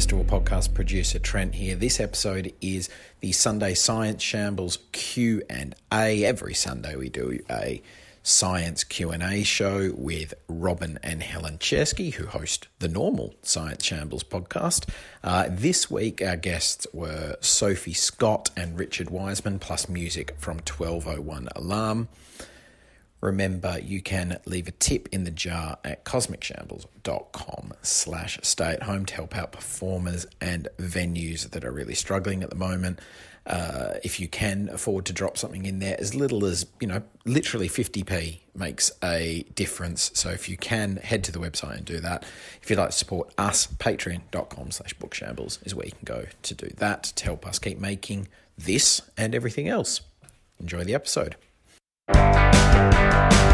Festival podcast producer Trent here. This episode is the Sunday Science Shambles Q and A. Every Sunday we do a science Q&A show with Robin and Helen Czerski, who host the normal Science Shambles podcast. Uh, this week, our guests were Sophie Scott and Richard Wiseman, plus music from 1201 Alarm. Remember, you can leave a tip in the jar at cosmicshambles.com slash stay at home to help out performers and venues that are really struggling at the moment. Uh, if you can afford to drop something in there, as little as, you know, literally 50p makes a difference. So if you can, head to the website and do that. If you'd like to support us, patreon.com slash bookshambles is where you can go to do that to help us keep making this and everything else. Enjoy the episode. Bye.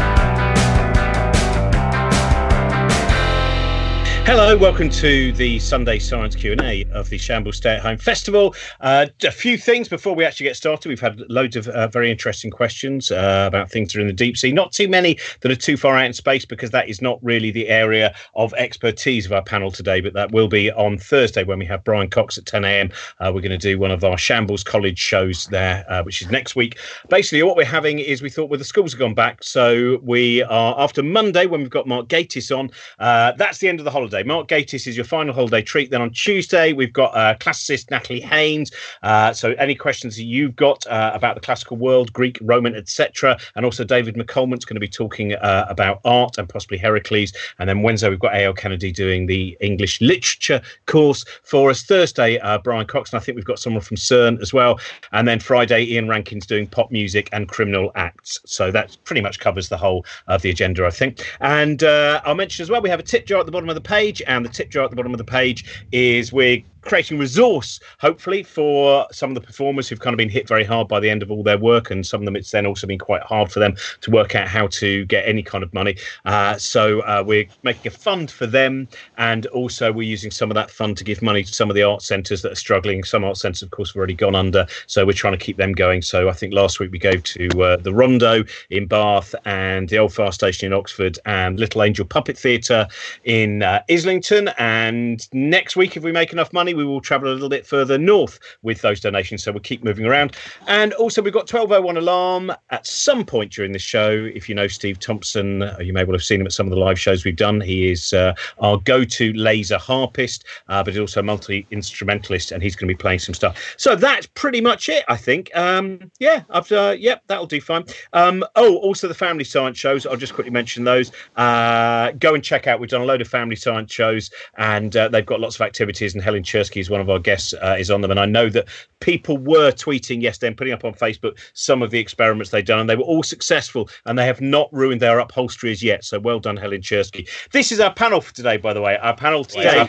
Hello, welcome to the Sunday Science Q&A of the Shambles Stay at Home Festival. Uh, a few things before we actually get started. We've had loads of uh, very interesting questions uh, about things that are in the deep sea. Not too many that are too far out in space because that is not really the area of expertise of our panel today, but that will be on Thursday when we have Brian Cox at 10 a.m. Uh, we're going to do one of our Shambles College shows there, uh, which is next week. Basically, what we're having is we thought well, the schools have gone back, so we are after Monday when we've got Mark Gatiss on. Uh, that's the end of the holiday. Mark Gatiss is your final holiday treat. Then on Tuesday, we've got uh, classicist Natalie Haynes. Uh, so any questions that you've got uh, about the classical world, Greek, Roman, etc., and also David McAlmont's going to be talking uh, about art and possibly Heracles. And then Wednesday, we've got A.L. Kennedy doing the English literature course for us. Thursday, uh, Brian Cox, and I think we've got someone from CERN as well. And then Friday, Ian Rankin's doing pop music and criminal acts. So that pretty much covers the whole of the agenda, I think. And uh, I'll mention as well, we have a tip jar at the bottom of the page, and the tip jar at the bottom of the page is we're creating resource, hopefully, for some of the performers who've kind of been hit very hard by the end of all their work, and some of them it's then also been quite hard for them to work out how to get any kind of money. Uh, so uh, we're making a fund for them, and also we're using some of that fund to give money to some of the art centres that are struggling. Some art centres, of course, have already gone under, so we're trying to keep them going. So I think last week we gave to uh, the Rondo in Bath and the Old Fire Station in Oxford and Little Angel Puppet Theatre in uh, Islington. And next week, if we make enough money, we will travel a little bit further north with those donations. So we'll keep moving around. And also, we've got 1201 Alarm at some point during the show. If you know Steve Thompson, uh, you may well have seen him at some of the live shows we've done. He is uh, our go to laser harpist, uh, but he's also a multi instrumentalist, and he's going to be playing some stuff. So that's pretty much it, I think. Um, yeah, I've, uh, yep, that'll do fine. Um, oh, also the family science shows. I'll just quickly mention those. Uh, go and check out. We've done a load of family science shows, and uh, they've got lots of activities. And Helen Czerski is one of our guests, uh, is on them. And I know that people were tweeting yesterday and putting up on Facebook some of the experiments they've done, and they were all successful, and they have not ruined their upholstery as yet. So well done, Helen Czerski. This is our panel for today, by the way. Our panel today, Helen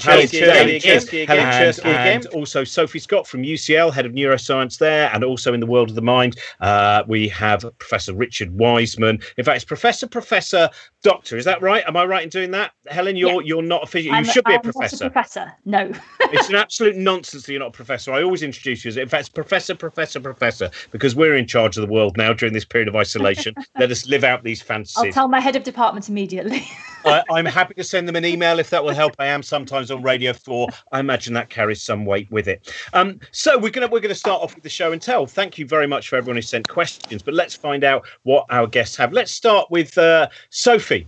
Czerski and, and also Sophie Scott from UCL, head of neuroscience there, and also in the world of the mind, uh, we have Professor Richard Wiseman. In fact, it's Professor, Professor, Doctor. Is that right? Am I right in doing that, Helen? You're Yeah. you're not official. You should be a I'm not professor. professor. No. it's an absolute nonsense that you're not a professor. I always introduce you as, in fact, professor, professor, professor, because we're in charge of the world now during this period of isolation. Let us live out these fantasies. I'll tell my head of department immediately. I, I'm happy to send them an email if that will help. I am sometimes on Radio Four. I imagine that carries some weight with it. Um, so we're gonna we're gonna start off with the show and tell. Thank you very much for everyone who sent questions. But let's find out what our guests have. Let's start with uh, Sophie.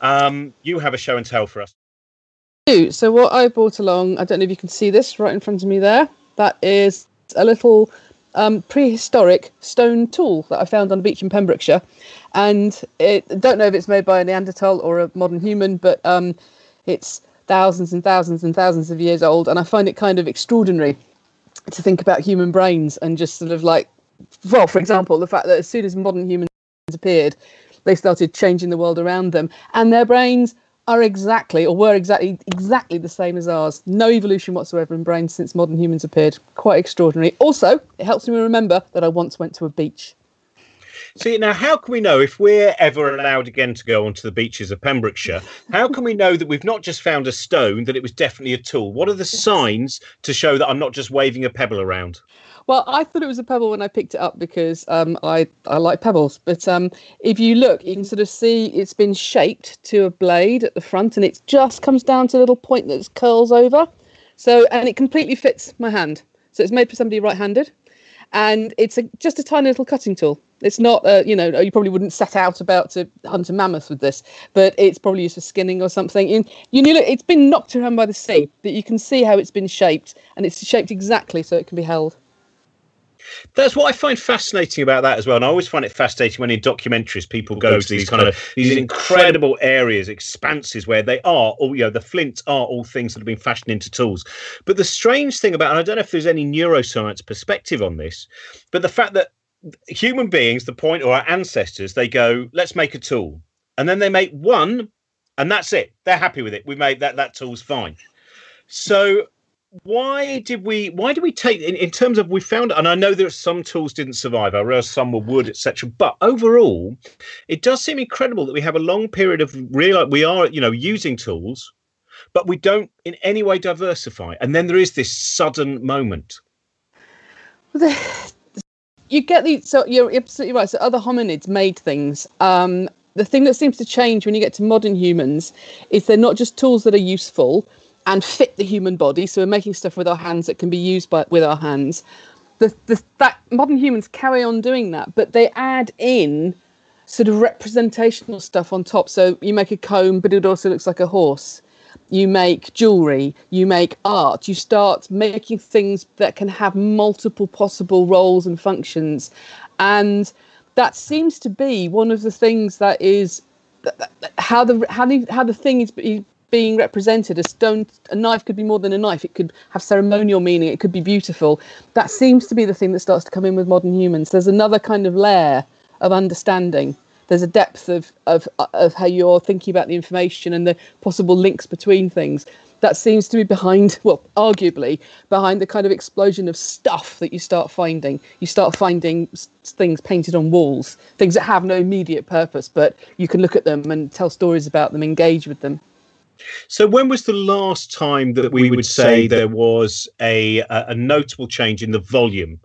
Um, you have a show and tell for us. So what I brought along, I don't know if you can see this right in front of me there. That is a little um, prehistoric stone tool that I found on a beach in Pembrokeshire, and it I don't know if it's made by a Neanderthal or a modern human, but um, it's thousands and thousands and thousands of years old, and I find it kind of extraordinary to think about human brains and just sort of like, well, for example, the fact that as soon as modern humans appeared, they started changing the world around them, and their brains are exactly or were exactly exactly the same as ours. No evolution whatsoever in brains since modern humans appeared. Quite extraordinary. Also, it helps me remember that I once went to a beach. See now, how can we know if we're ever allowed again to go onto the beaches of Pembrokeshire? How can we know that we've not just found a stone, that it was definitely a tool? What are the signs to show that I'm not just waving a pebble around? Well, I thought it was a pebble when I picked it up because um, I I like pebbles. But um, if you look, you can sort of see it's been shaped to a blade at the front, and it just comes down to a little point that curls over. So, and it completely fits my hand. So it's made for somebody right-handed, and it's a, just a tiny little cutting tool. It's not, uh, you know, you probably wouldn't set out about to hunt a mammoth with this, but it's probably used for skinning or something. And you know, it's been knocked around by the sea, but you can see how it's been shaped, and it's shaped exactly so it can be held. That's what I find fascinating about that as well. And I always find it fascinating when in documentaries people go to these kind of these incredible areas, expanses where they are all, you know, the flints are all things that have been fashioned into tools. But the strange thing about, and I don't know if there's any neuroscience perspective on this, but the fact that human beings, the point or our ancestors, they go, let's make a tool. And then they make one and that's it. They're happy with it. We made that, that tool's fine. So why did we why did we take in, in terms of we found and i know that some tools didn't survive i realize some were wood etc but overall it does seem incredible that we have a long period of real we are you know using tools but we don't in any way diversify. And then there is this sudden moment. You get these so you're absolutely right. So other hominids made things. Um the thing that seems to change when you get to modern humans is they're not just tools that are useful and fit the human body. So we're making stuff with our hands that can be used by with our hands. The, the that modern humans carry on doing that, but they add in sort of representational stuff on top. So you make a comb, but it also looks like a horse. You make jewelry, you make art, you start making things that can have multiple possible roles and functions. And that seems to be one of the things that is how the how the how the thing is being represented. A stone, a knife could be more than a knife. It could have ceremonial meaning. It could be beautiful. That seems to be the thing that starts to come in with modern humans. There's another kind of layer of understanding. There's a depth of of of how you're thinking about the information and the possible links between things. That seems to be behind, well, arguably behind the kind of explosion of stuff that you start finding. You start finding things painted on walls, things that have no immediate purpose, but you can look at them and tell stories about them, engage with them. So, when was the last time that we would say there was a a notable change in the volume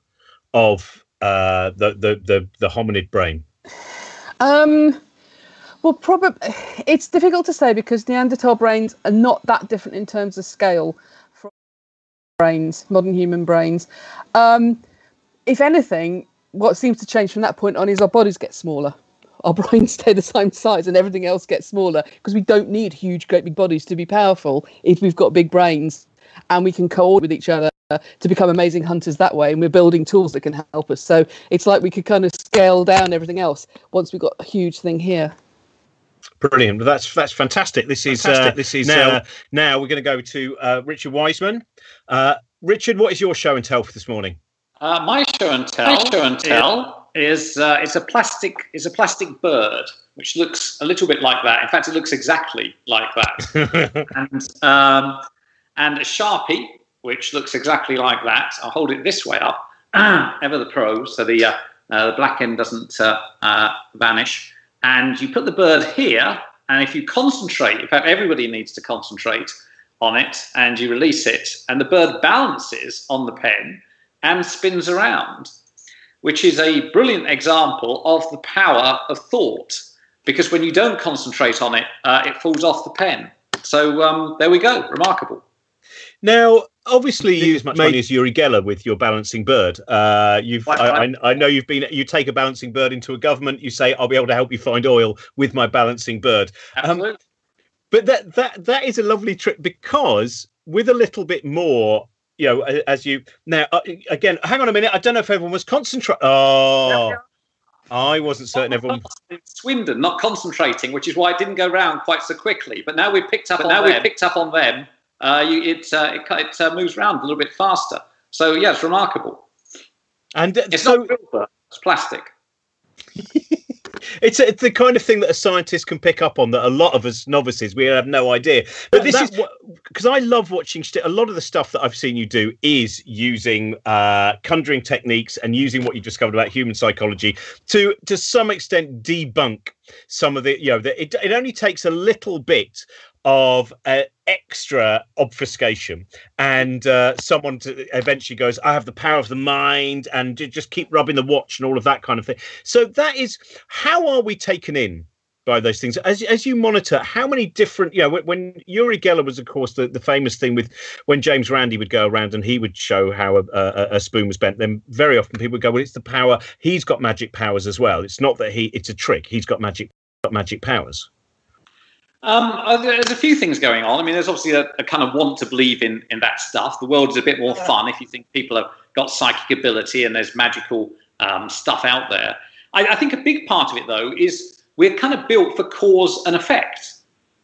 of uh, the, the the the hominid brain? Um, well, probably it's difficult to say because Neanderthal brains are not that different in terms of scale from brains, modern human brains. Um, if anything, what seems to change from that point on is our bodies get smaller our brains stay the same size and everything else gets smaller because we don't need huge, great big bodies to be powerful if we've got big brains and we can coordinate with each other to become amazing hunters that way. And we're building tools that can help us. So it's like we could kind of scale down everything else once we've got a huge thing here. Brilliant. That's that's fantastic. This is uh, fantastic. Uh, this is now. Uh, now we're going to go to uh, Richard Wiseman. Uh, Richard, what is your show and tell for this morning? Uh, my show and tell. My show and tell is uh, it's a plastic is a plastic bird which looks a little bit like that. In fact, it looks exactly like that. and um, and a sharpie which looks exactly like that. I'll hold it this way up, ever the pros, so the uh, uh, the black end doesn't uh, uh, vanish. And you put the bird here, and if you concentrate, in fact, everybody needs to concentrate on it, and you release it, and the bird balances on the pen and spins around which is a brilliant example of the power of thought. Because when you don't concentrate on it, uh, it falls off the pen. So um, there we go, remarkable. Now, obviously, you use as much money as Uri Geller with your balancing bird. Uh, you've, I, I, I, know you've been. You take a balancing bird into a government. You say, "I'll be able to help you find oil with my balancing bird." Um, Absolutely. Um, but that that that is a lovely trick because with a little bit more you know, as you now uh, again, hang on a minute. I don't know if everyone was concentrating. Oh, I wasn't certain everyone. Swindon not concentrating, which is why it didn't go round quite so quickly. But now we've picked up. But now we've picked up on them. Uh, you, it uh, it, it uh, moves around a little bit faster. So yeah, it's remarkable. And uh, it's so, not silver; it's plastic. it's, a, it's the kind of thing that a scientist can pick up on that a lot of us novices we have no idea. But this is because I love watching a lot of the stuff that I've seen you do is using uh, conjuring techniques and using what you discovered about human psychology to to some extent debunk some of the you know the, it, it only takes a little bit of uh, extra obfuscation and uh, someone to eventually goes i have the power of the mind and just keep rubbing the watch and all of that kind of thing so that is how are we taken in by those things. As as you monitor, how many different, you know, when, when Uri Geller was, of course, the, the famous thing with when James Randi would go around and he would show how a, a, a, spoon was bent. Then very often people would go, well, it's the power. He's got magic powers as well. It's not that he, it's a trick. He's got magic, got magic powers. Um, there's a few things going on. I mean, there's obviously a, a, kind of want to believe in in that stuff. The world is a bit more fun if you think people have got psychic ability and there's magical um, stuff out there. I, I think a big part of it, though, is we're kind of built for cause and effect.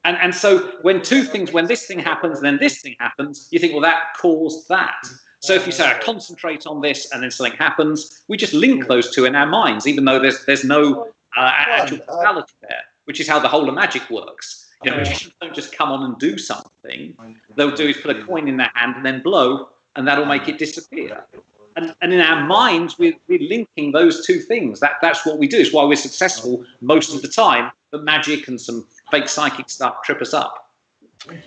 And, and so when two things, when this thing happens and then this thing happens, you think, well, that caused that. So if you say, I concentrate on this and then something happens, we just link those two in our minds, even though there's, there's no uh, actual causality there, which is how the whole of magic works. You know, magicians don't just come on and do something. They'll do is put a coin in their hand and then blow, and that'll make it disappear and, and in our minds, we're, we're linking those two things. That, that's what we do. It's why we're successful most of the time. But magic and some fake psychic stuff trip us up.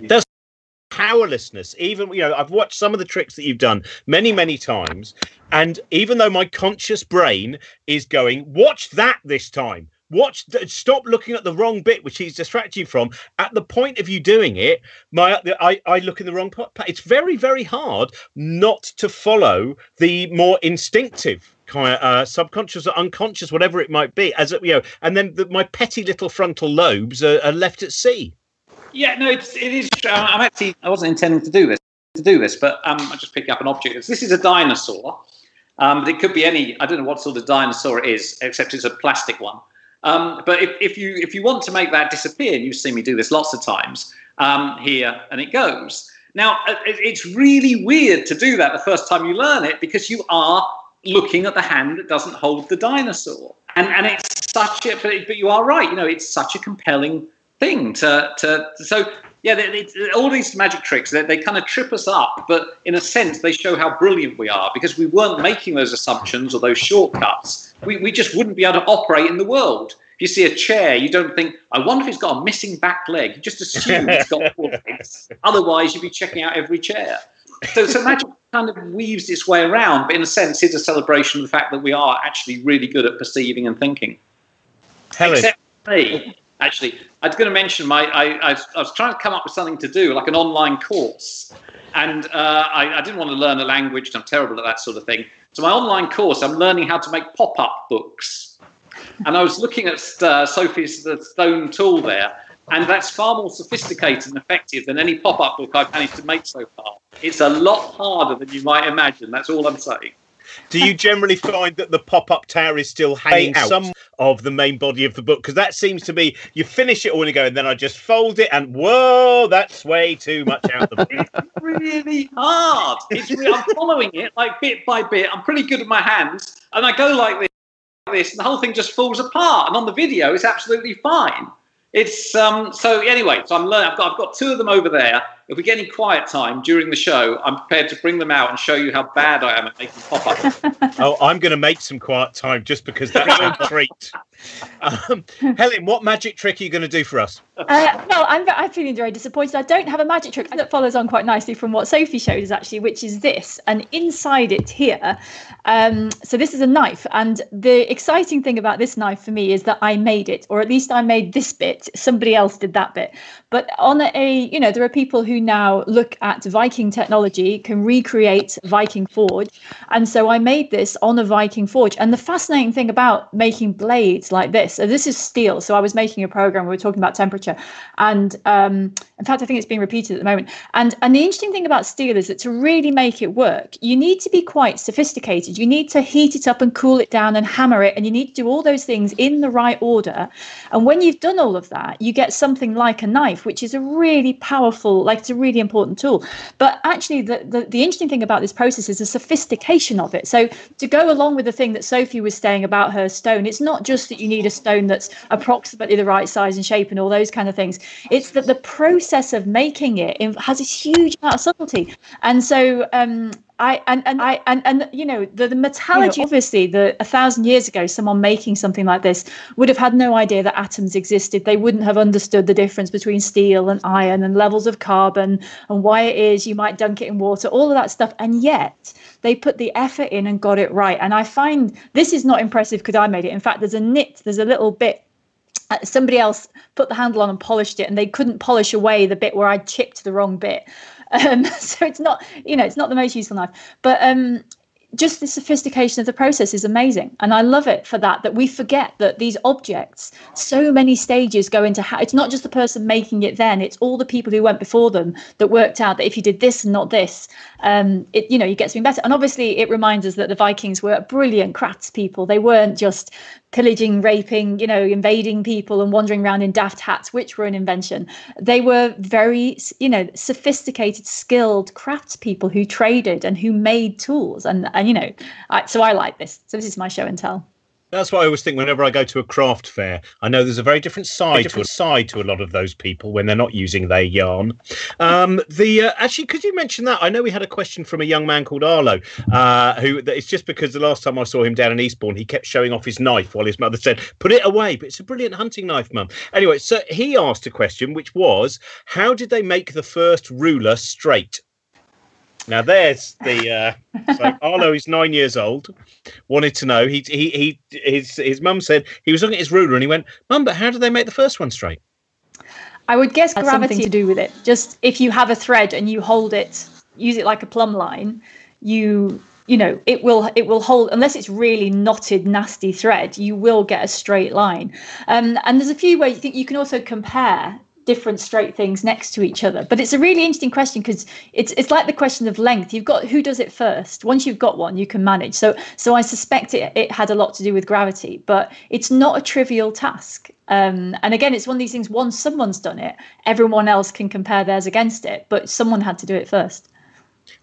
Does powerlessness even you know i've watched some of the tricks that you've done many many times and even though my conscious brain is going watch that this time watch stop looking at the wrong bit which he's distracting you from. At the point of you doing it my i, I look in the wrong part. It's very very hard not to follow the more instinctive kind of uh, subconscious or unconscious whatever it might be as you know and then the, my petty little frontal lobes are, are, left at sea. Yeah no it's it is i'm actually i wasn't intending to do this to do this but um i just pick up an object. This is a dinosaur um, but it could be any i don't know what sort of dinosaur it is except it's a plastic one um, but if, if you if you want to make that disappear, and you've seen me do this lots of times um, here, and it goes. Now it's really weird to do that the first time you learn it because you are looking at the hand that doesn't hold the dinosaur, and and it's such a but, but you are right. You know, it's such a compelling thing to to so yeah, they, they, all these magic tricks, they, they kind of trip us up, but in a sense, they show how brilliant we are because we weren't making those assumptions or those shortcuts. We, we just wouldn't be able to operate in the world. If you see a chair, you don't think, I wonder if it's got a missing back leg. You just assume it's got four legs. Otherwise, you'd be checking out every chair. So, so magic kind of weaves its way around, but in a sense, it's a celebration of the fact that we are actually really good at perceiving and thinking. Helen. Except me actually, I was going to mention my. I, I, I, was trying to come up with something to do, like an online course, and uh, I, I, didn't want to learn a language. I'm terrible at that sort of thing. So my online course, I'm learning how to make pop-up books, and I was looking at uh, Sophie's the stone tool there, and that's far more sophisticated and effective than any pop-up book I've managed to make so far. It's a lot harder than you might imagine. That's all I'm saying. Do you generally find that the pop-up tower is still hanging out some of the main body of the book? Because that seems to be you finish it all and you go, and then I just fold it, and whoa, that's way too much out of the book. it's really hard. It's really, I'm following it like bit by bit. I'm pretty good at my hands, and I go like this, like this, and the whole thing just falls apart. And on the video, it's absolutely fine. It's um, so anyway. So I'm learning. I've got I've got two of them over there. If we get any quiet time during the show, I'm prepared to bring them out and show you how bad I am at making pop up. oh, I'm going to make some quiet time just because that's a treat. Um, Helen, what magic trick are you going to do for us? Uh, well, I'm, I'm feeling very disappointed. I don't have a magic trick that follows on quite nicely from what Sophie showed us, actually, which is this. And inside it here, um, so this is a knife. And the exciting thing about this knife for me is that I made it, or at least I made this bit. Somebody else did that bit. But on a, you know, there are people who now look at Viking technology, can recreate Viking Forge. And so I made this on a Viking Forge. And the fascinating thing about making blades like this, so this is steel. So I was making a program, we were talking about temperature. And um, in fact, I think it's being repeated at the moment. And, and the interesting thing about steel is that to really make it work, you need to be quite sophisticated. You need to heat it up and cool it down and hammer it. And you need to do all those things in the right order. And when you've done all of that, you get something like a knife, which is a really powerful, like it's a really important tool. But actually, the, the, the interesting thing about this process is the sophistication of it. So to go along with the thing that Sophie was saying about her stone, it's not just that you need a stone that's approximately the right size and shape and all those kind of things. It's that the process of making it has a huge amount of subtlety. And so um, I and and I and and you know the, the metallurgy you know, obviously the a thousand years ago someone making something like this would have had no idea that atoms existed. They wouldn't have understood the difference between steel and iron and levels of carbon and why it is you might dunk it in water all of that stuff. And yet they put the effort in and got it right. And I find this is not impressive because I made it. In fact there's a nit there's a little bit uh, somebody else put the handle on and polished it and they couldn't polish away the bit where i chipped the wrong bit um, so it's not you know it's not the most useful knife. But um, just the sophistication of the process is amazing. And i love it for that that we forget that these objects so many stages go into how it's not just the person making it then it's all the people who went before them that worked out that if you did this and not this um it you know you get something better. And obviously it reminds us that the vikings were brilliant craftspeople. They weren't just pillaging, raping, you know, invading people and wandering around in daft hats, which were an invention. They were very, you know, sophisticated, skilled craftspeople who traded and who made tools. And, and you know, I, so I like this. So this is my show and tell. That's why I always think whenever I go to a craft fair. I know there's a very different side different to a side to a lot of those people when they're not using their yarn. Um, the uh, actually, could you mention that? I know we had a question from a young man called Arlo, uh, who it's just because the last time I saw him down in Eastbourne, he kept showing off his knife while his mother said, "Put it away." But it's a brilliant hunting knife, mum. Anyway, so he asked a question, which was, "How did they make the first ruler straight?" Now there's the uh, so Arlo is nine years old. Wanted to know. He he he his his mum said he was looking at his ruler and he went, "Mum, but how did they make the first one straight?" I would guess gravity to do with it. Just if you have a thread and you hold it, use it like a plumb line, you you know it will it will hold unless it's really knotted nasty thread you will get a straight line um, and there's a few ways you think you can also compare different straight things next to each other. But it's a really interesting question because it's it's like the question of length. You've got who does it first. Once you've got one you can manage. So so i suspect it, it had a lot to do with gravity but it's not a trivial task. Um, and again it's one of these things once someone's done it everyone else can compare theirs against it but someone had to do it first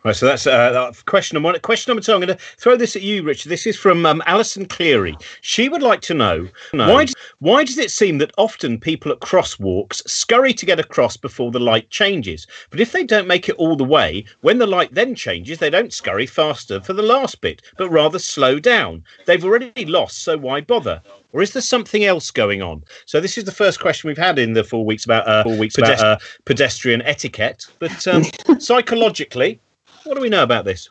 Right, so that's uh, question number one. Question number two. I'm going to throw this at you, Richard. This is from um, Alison Cleary. She would like to know no. why why does it seem that often people at crosswalks scurry to get across before the light changes, but if they don't make it all the way, when the light then changes, they don't scurry faster for the last bit, but rather slow down. They've already lost, so why bother? or is there something else going on? So this is the first question we've had in the four weeks about uh, four weeks about uh, pedestrian etiquette. But um, psychologically, what do we know about this?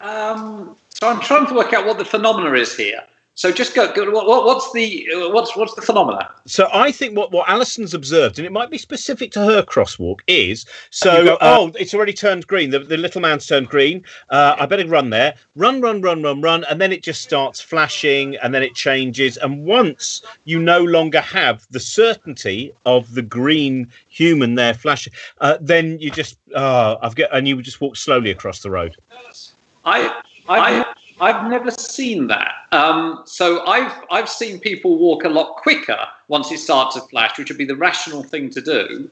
Um, so I'm trying to work out what the phenomena is here. So just go. go what, what's the what's what's the phenomena? So I think what what Alison's observed, and it might be specific to her crosswalk, is so. Got, uh, oh, it's already turned green. The, the little man's turned green. Uh, I better run there. Run, run, run, run, run, and then it just starts flashing, and then it changes. And once you no longer have the certainty of the green human there flashing, uh, then you just uh, I've got, and you just walk slowly across the road. I I I've never seen that. Um, so I've I've seen people walk a lot quicker once it starts to flash, which would be the rational thing to do.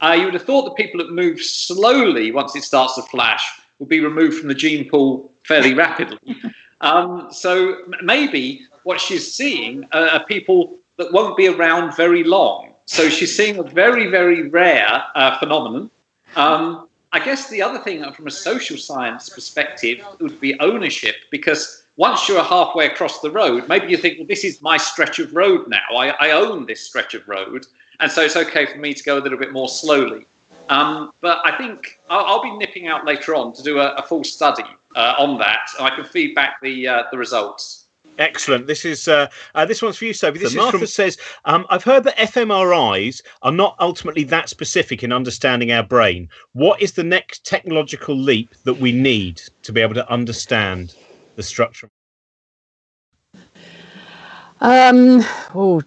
Uh, you would have thought the people that move slowly once it starts to flash would be removed from the gene pool fairly rapidly. Um, so maybe what she's seeing are people that won't be around very long. So she's seeing a very very rare uh, phenomenon. Um, I guess the other thing from a social science perspective would be ownership, because once you're halfway across the road, maybe you think, well, this is my stretch of road now. I, I own this stretch of road. And so it's okay for me to go a little bit more slowly. Um, but I think I'll, I'll, be nipping out later on to do a, a full study uh, on that. And i can feed back the, uh, the results. Excellent. This is uh, uh, this one's for you, Sophie. This so is Martha from... says, um, "I've heard that fMRIs are not ultimately that specific in understanding our brain. What is the next technological leap that we need to be able to understand the structure?" Um. Oh,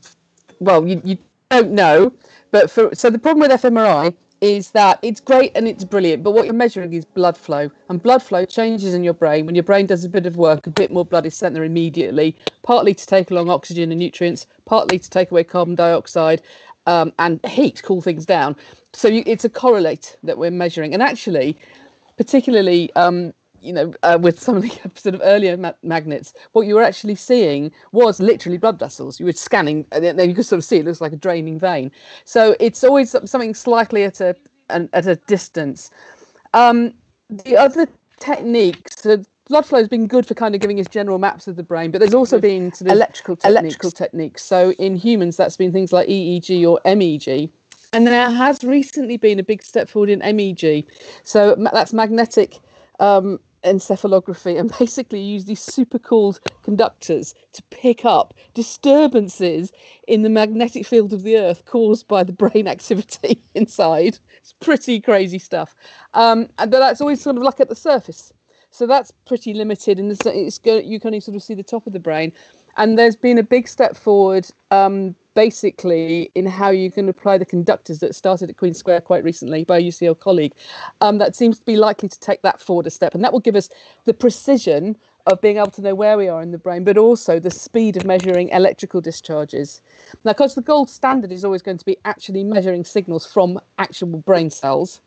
well, you, you don't know, but for so the problem with fMRI is that it's great and it's brilliant, but what you're measuring is blood flow. And blood flow changes in your brain. When your brain does a bit of work, a bit more blood is sent there immediately, partly to take along oxygen and nutrients, partly to take away carbon dioxide um, and heat, cool things down. So you, it's a correlate that we're measuring. And actually, particularly um, you know, uh, with some of the sort of earlier ma- magnets, what you were actually seeing was literally blood vessels. You were scanning, and then you could sort of see it looks like a draining vein. So it's always something slightly at a an, at a distance. Um, the other techniques, so blood flow has been good for kind of giving us general maps of the brain, but there's also been sort of electrical techniques. electrical techniques. So in humans, that's been things like EEG or MEG. And there has recently been a big step forward in MEG. So that's magnetic um, encephalography and basically use these super cooled conductors to pick up disturbances in the magnetic field of the earth caused by the brain activity inside. It's pretty crazy stuff. Um, and that's always sort of like at the surface. So that's pretty limited and it's, it's go, you can only sort of see the top of the brain and there's been a big step forward um, basically in how you can apply the conductors that started at Queen Square quite recently by a UCL colleague. Um, that seems to be likely to take that forward a step, and that will give us the precision of being able to know where we are in the brain, but also the speed of measuring electrical discharges. Now, because the gold standard is always going to be actually measuring signals from actual brain cells,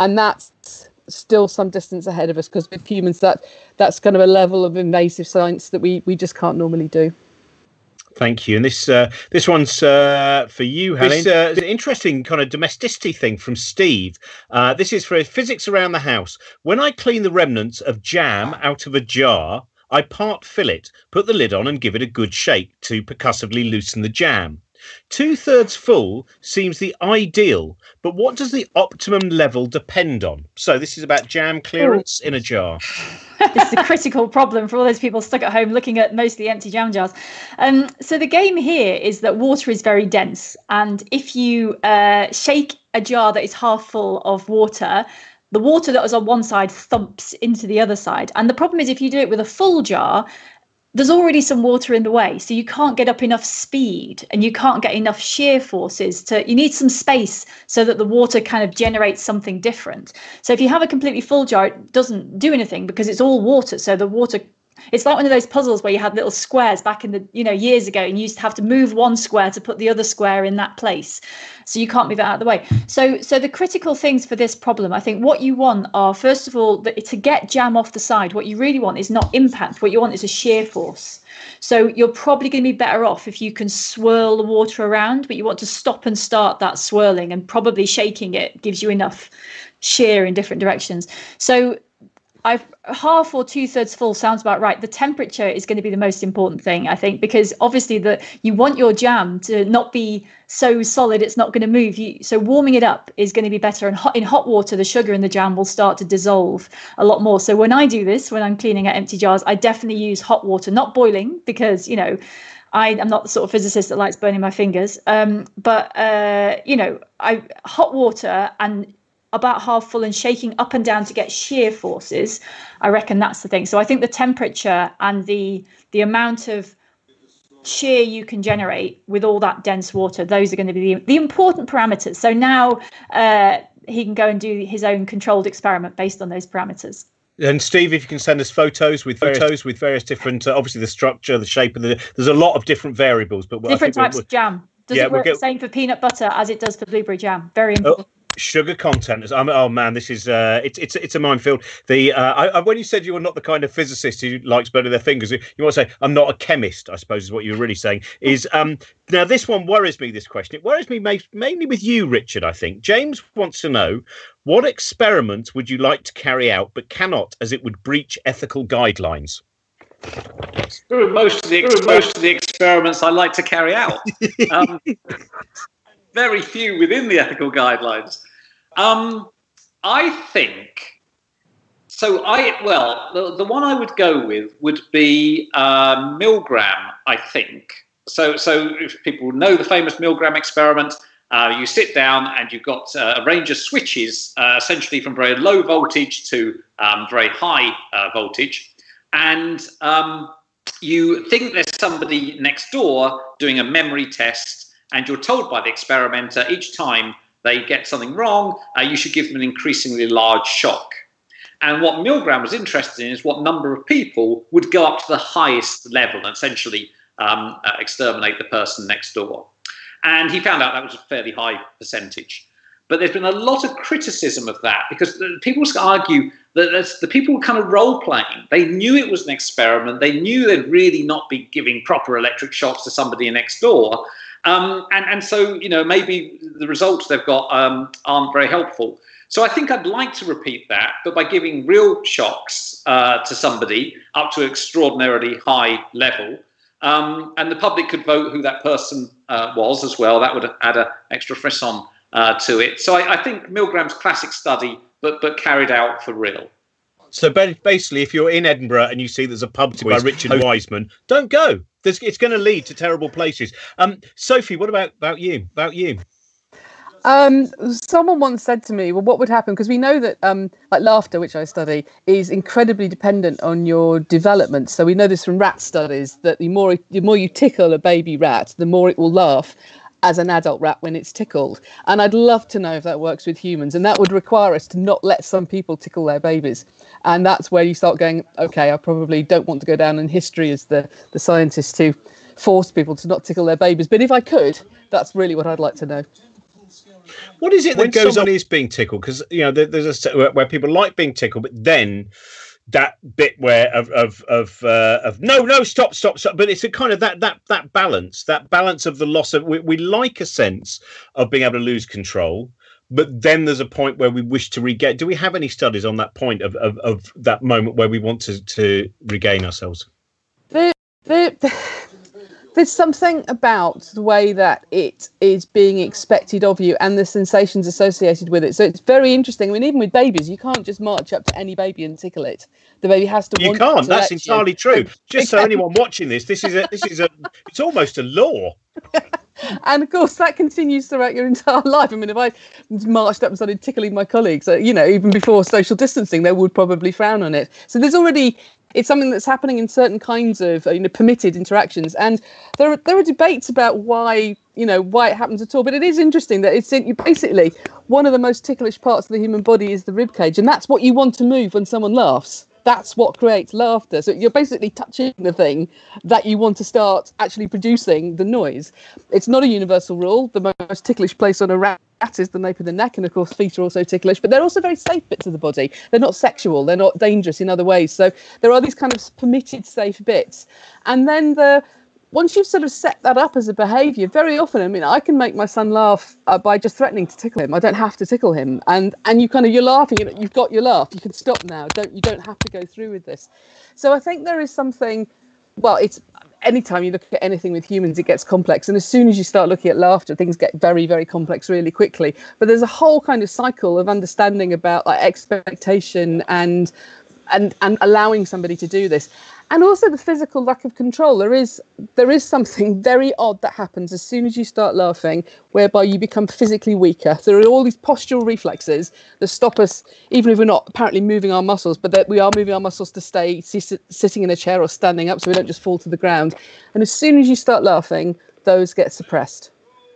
and that's still some distance ahead of us because with humans that that's kind of a level of invasive science that we we just can't normally do. Thank you. And this uh, this one's uh, for you, Helen. This uh, an interesting kind of domesticity thing from Steve. Uh, this is for physics around the house. When I clean the remnants of jam out of a jar, I part fill it, put the lid on, and give it a good shake to percussively loosen the jam. Two thirds full seems the ideal, but what does the optimum level depend on? So this is about jam clearance Ooh. in a jar. this is a critical problem for all those people stuck at home looking at mostly empty jam jars. Um, so the game here is that water is very dense, and if you uh, shake a jar that is half full of water, the water that was on one side thumps into the other side. And the problem is, if you do it with a full jar, there's already some water in the way so you can't get up enough speed and you can't get enough shear forces to you need some space so that the water kind of generates something different. So if you have a completely full jar it doesn't do anything because it's all water so the water it's like one of those puzzles where you had little squares back in the you know years ago and you used to have to move one square to put the other square in that place. So you can't move it out of the way. So so the critical things for this problem i think what you want are first of all that to get jam off the side what you really want is not impact. What you want is a shear force. So you're probably going to be better off if you can swirl the water around but you want to stop and start that swirling and probably shaking it gives you enough shear in different directions. So I've half or two thirds full sounds about right. The temperature is going to be the most important thing, I think, because obviously the you want your jam to not be so solid it's not going to move. You, so warming it up is going to be better. And hot, in hot water, the sugar in the jam will start to dissolve a lot more. So when I do this, when I'm cleaning out empty jars, I definitely use hot water, not boiling, because you know I am not the sort of physicist that likes burning my fingers. Um, but uh, you know, I hot water and about half full and shaking up and down to get shear forces i reckon that's the thing so i think the temperature and the the amount of shear you can generate with all that dense water those are going to be the, the important parameters so now uh, he can go and do his own controlled experiment based on those parameters and Steve, if you can send us photos with photos with various different, uh, obviously the structure, the shape of the. There's a lot of different variables, but different types of jam. Does yeah, it work we'll get, the same for peanut butter as it does for blueberry jam? Very oh, important. Sugar content. I'm, oh man, this is uh, it's it's it's a minefield. The uh, I, I, when you said you were not the kind of physicist who likes burning their fingers, you want to say I'm not a chemist. I suppose is what you're really saying. Is um now this one worries me. This question it worries me mainly with you, Richard. I think James wants to know what experiment would you like to carry out but cannot, as it would breach ethical guidelines. Most of the most of the experiments I like to carry out. Um, very few within the ethical guidelines. Um, I think so. I well, the, the one I would go with would be uh, Milgram. I think so. So if people know the famous Milgram experiment, uh, you sit down and you've got uh, a range of switches, uh, essentially from very low voltage to um, very high uh, voltage, and um, you think there's somebody next door doing a memory test and you're told by the experimenter each time they get something wrong, uh, you should give them an increasingly large shock. And what Milgram was interested in is what number of people would go up to the highest level and essentially um, uh, exterminate the person next door. And he found out that was a fairly high percentage. But there's been a lot of criticism of that because people argue that the people were kind of role playing. They knew it was an experiment. They knew they'd really not be giving proper electric shocks to somebody next door. Um, and, and so, you know, maybe the results they've got um, aren't very helpful. So I think I'd like to repeat that, but by giving real shocks uh, to somebody up to extraordinarily high level. Um, and the public could vote who that person uh, was as well. That would add an extra frisson uh, to it. So I, I think Milgram's classic study, but but carried out for real. So basically, if you're in Edinburgh and you see there's a pub by Richard Wiseman, don't go. There's, it's going to lead to terrible places. Um, Sophie, what about about you? About you? Um, someone once said to me, "Well, what would happen?" Because we know that, um, like laughter, which I study, is incredibly dependent on your development. So we know this from rat studies that the more the more you tickle a baby rat, the more it will laugh as an adult rat when it's tickled. And I'd love to know if that works with humans. And that would require us to not let some people tickle their babies. And that's where you start going, okay, I probably don't want to go down in history as the the scientist who forced people to not tickle their babies. But if I could, that's really what I'd like to know. What is it that when goes someone... on is being tickled? Because you know, there's a where people like being tickled, but then that bit where of of of, uh, of no no stop stop stop. But it's a kind of that that that balance that balance of the loss of we, we like a sense of being able to lose control but then there's a point where we wish to regain. Do we have any studies on that point of of, of that moment where we want to to regain ourselves? The, the, the there's something about the way that it is being expected of you and the sensations associated with it. So it's very interesting. I mean, even with babies, you can't just march up to any baby and tickle it. The baby has to. Walk. You can't. That's entirely you. true. Just so anyone watching this, this is a this is a it's almost a law. and of course, that continues throughout your entire life. I mean, if I marched up and started tickling my colleagues, uh, you know, even before social distancing, they would probably frown on it. So there's already it's something that's happening in certain kinds of you know permitted interactions and there are, there are debates about why you know why it happens at all but it is interesting that it's in, basically one of the most ticklish parts of the human body is the rib cage and that's what you want to move when someone laughs that's what creates laughter so you're basically touching the thing that you want to start actually producing the noise it's not a universal rule the most ticklish place on a rat is the nape of the neck, and of course, feet are also ticklish, but they're also very safe bits of the body. They're not sexual, they're not dangerous in other ways. So there are these kind of permitted safe bits. And then the once you've sort of set that up as a behavior, very often, I mean, I can make my son laugh uh, by just threatening to tickle him. I don't have to tickle him, and and you kind of you're laughing, you know, you've got your laugh. You can stop now. Don't you don't have to go through with this. So I think there is something. Well, it's anytime you look at anything with humans, it gets complex. And as soon as you start looking at laughter, things get very, very complex really quickly. But there's a whole kind of cycle of understanding about like expectation and and and allowing somebody to do this and also the physical lack of control there is there is something very odd that happens as soon as you start laughing whereby you become physically weaker there are all these postural reflexes that stop us even if we're not apparently moving our muscles but that we are moving our muscles to stay sitting in a chair or standing up so we don't just fall to the ground and as soon as you start laughing those get suppressed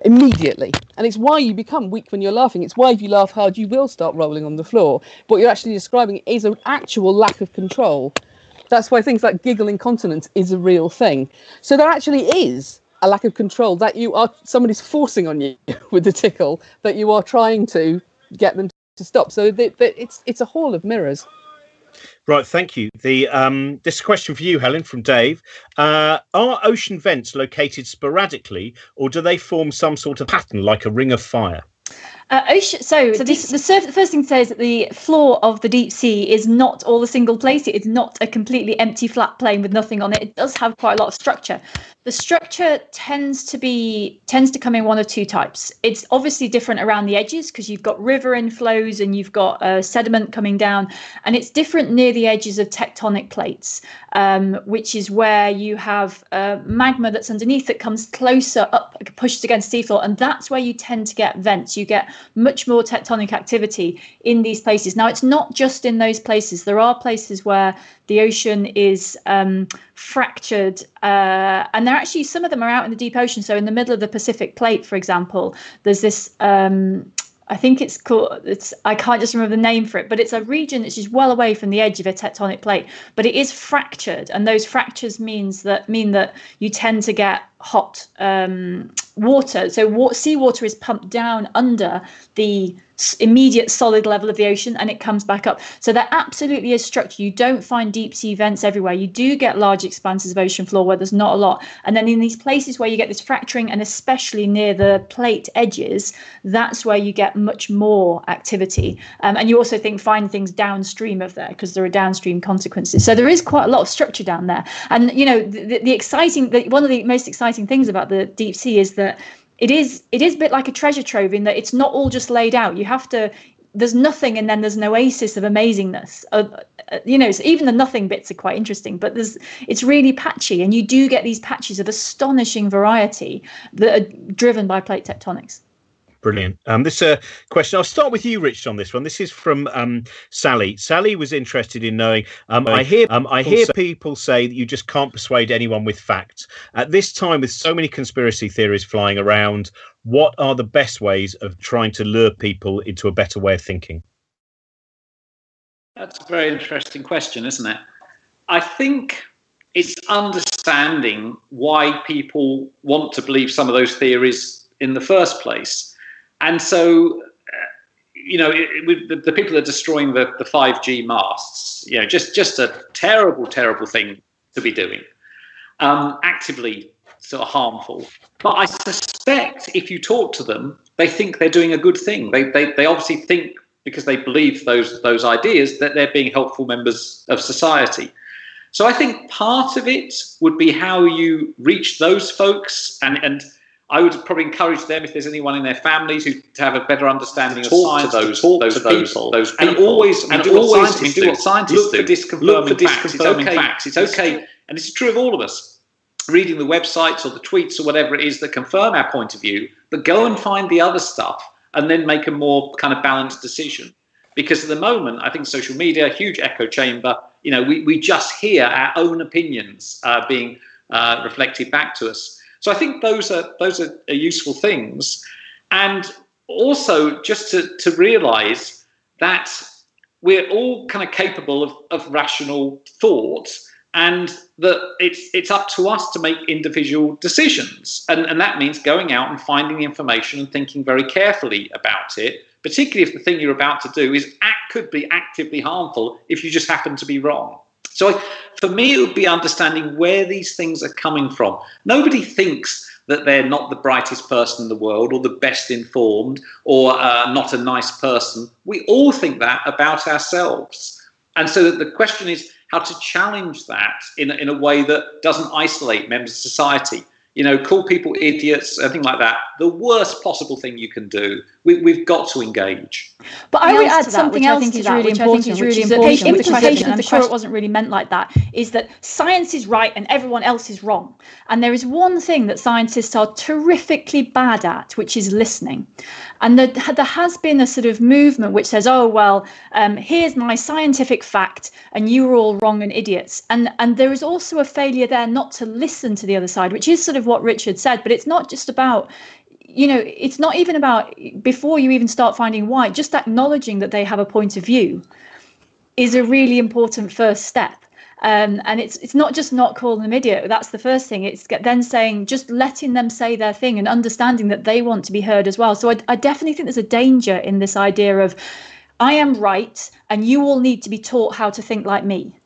immediately. And it's why you become weak when you're laughing. It's why if you laugh hard, you will start rolling on the floor. What you're actually describing is an actual lack of control. That's why things like giggle incontinence is a real thing. So there actually is a lack of control that you are somebody's forcing on you with the tickle that you are trying to get them to stop. So the, the, it's it's a hall of mirrors. Right, thank you. The um, this question for you, Helen, from Dave: uh, Are ocean vents located sporadically, or do they form some sort of pattern like a ring of fire? Uh, ocean, so, so this, the, surf, the first thing to say is that the floor of the deep sea is not all a single place. It is not a completely empty flat plane with nothing on it. It does have quite a lot of structure. The structure tends to be tends to come in one of two types. It's obviously different around the edges because you've got river inflows and you've got uh, sediment coming down, and it's different near the edges of tectonic plates, um, which is where you have uh, magma that's underneath that comes closer up, pushed against seafloor, and that's where you tend to get vents. You get much more tectonic activity in these places. Now, it's not just in those places. There are places where the ocean is um, fractured, uh, and there actually some of them are out in the deep ocean. So, in the middle of the Pacific Plate, for example, there's this. Um, I think it's called. It's I can't just remember the name for it, but it's a region that's just well away from the edge of a tectonic plate. But it is fractured, and those fractures means that mean that you tend to get hot um, water. So wa- seawater is pumped down under the immediate solid level of the ocean and it comes back up. So there absolutely is structure. You don't find deep sea vents everywhere. You do get large expanses of ocean floor where there's not a lot. And then in these places where you get this fracturing and especially near the plate edges, that's where you get much more activity. Um, and you also think find things downstream of there because there are downstream consequences. So there is quite a lot of structure down there. And you know the, the exciting, the, one of the most exciting things about the deep sea is that it is it is a bit like a treasure trove in that it's not all just laid out. You have to there's nothing and then there's an oasis of amazingness uh, uh, you know so even the nothing bits are quite interesting but there's it's really patchy and you do get these patches of astonishing variety that are driven by plate tectonics Brilliant. Um, this uh, question, I'll start with you, Rich, on this one. This is from um, Sally. Sally was interested in knowing. Um, I hear, um, I hear people say that you just can't persuade anyone with facts. At this time, with so many conspiracy theories flying around, what are the best ways of trying to lure people into a better way of thinking? That's a very interesting question, isn't it? I think it's understanding why people want to believe some of those theories in the first place and so, uh, you know, it, it, the, the, people are destroying the, the 5G masts, you know, just, just a terrible, terrible thing to be doing, um, actively sort of harmful. But I suspect if you talk to them, they think they're doing a good thing. They, they, they obviously think because they believe those those ideas that they're being helpful members of society. So I think part of it would be how you reach those folks and and I would probably encourage them if there's anyone in their families who to have a better understanding of science, to those, to those, those, people, those people. and always and do always what do what scientists look do. For disconfirming look for disconfirming facts. facts. It's okay, it's and this is true of all of us. Reading the websites or the tweets or whatever it is that confirm our point of view, but go and find the other stuff and then make a more kind of balanced decision. Because at the moment, I think social media, huge echo chamber. You know, we, we just hear our own opinions uh, being uh, reflected back to us. So I think those are those are, are useful things, and also just to to realise that we're all kind of capable of, of rational thought and that it's it's up to us to make individual decisions. And, and that means going out and finding the information and thinking very carefully about it particularly if the thing you're about to do is act, could be actively harmful if you just happen to be wrong so for me, it would be understanding where these things are coming from. Nobody thinks that they're not the brightest person in the world or the best informed or uh, not a nice person. We all think that about ourselves. And so the question is how to challenge that in, in a way that doesn't isolate members of society you know, call people idiots, anything like that. The worst possible thing you can do. We, have got to engage. But I would add something else to that, which I think is really important. The implication, I'm sure it wasn't really meant like that, is that science is right and everyone else is wrong. And there is one thing that scientists are terrifically bad at, which is listening. And there, there has been a sort of movement which says, oh, well, um, here's my scientific fact, and you're all wrong and idiots. And, and there is also a failure there not to listen to the other side, which is sort of what Richard said, but it's not just about you know it's not even about before you even start finding why just acknowledging that they have a point of view is a really important first step. Um, and it's it's not just not calling them idiot that's the first thing. It's then saying just letting them say their thing and understanding that they want to be heard as well. So I, I definitely think there's a danger in this idea of i am right and you all need to be taught how to think like me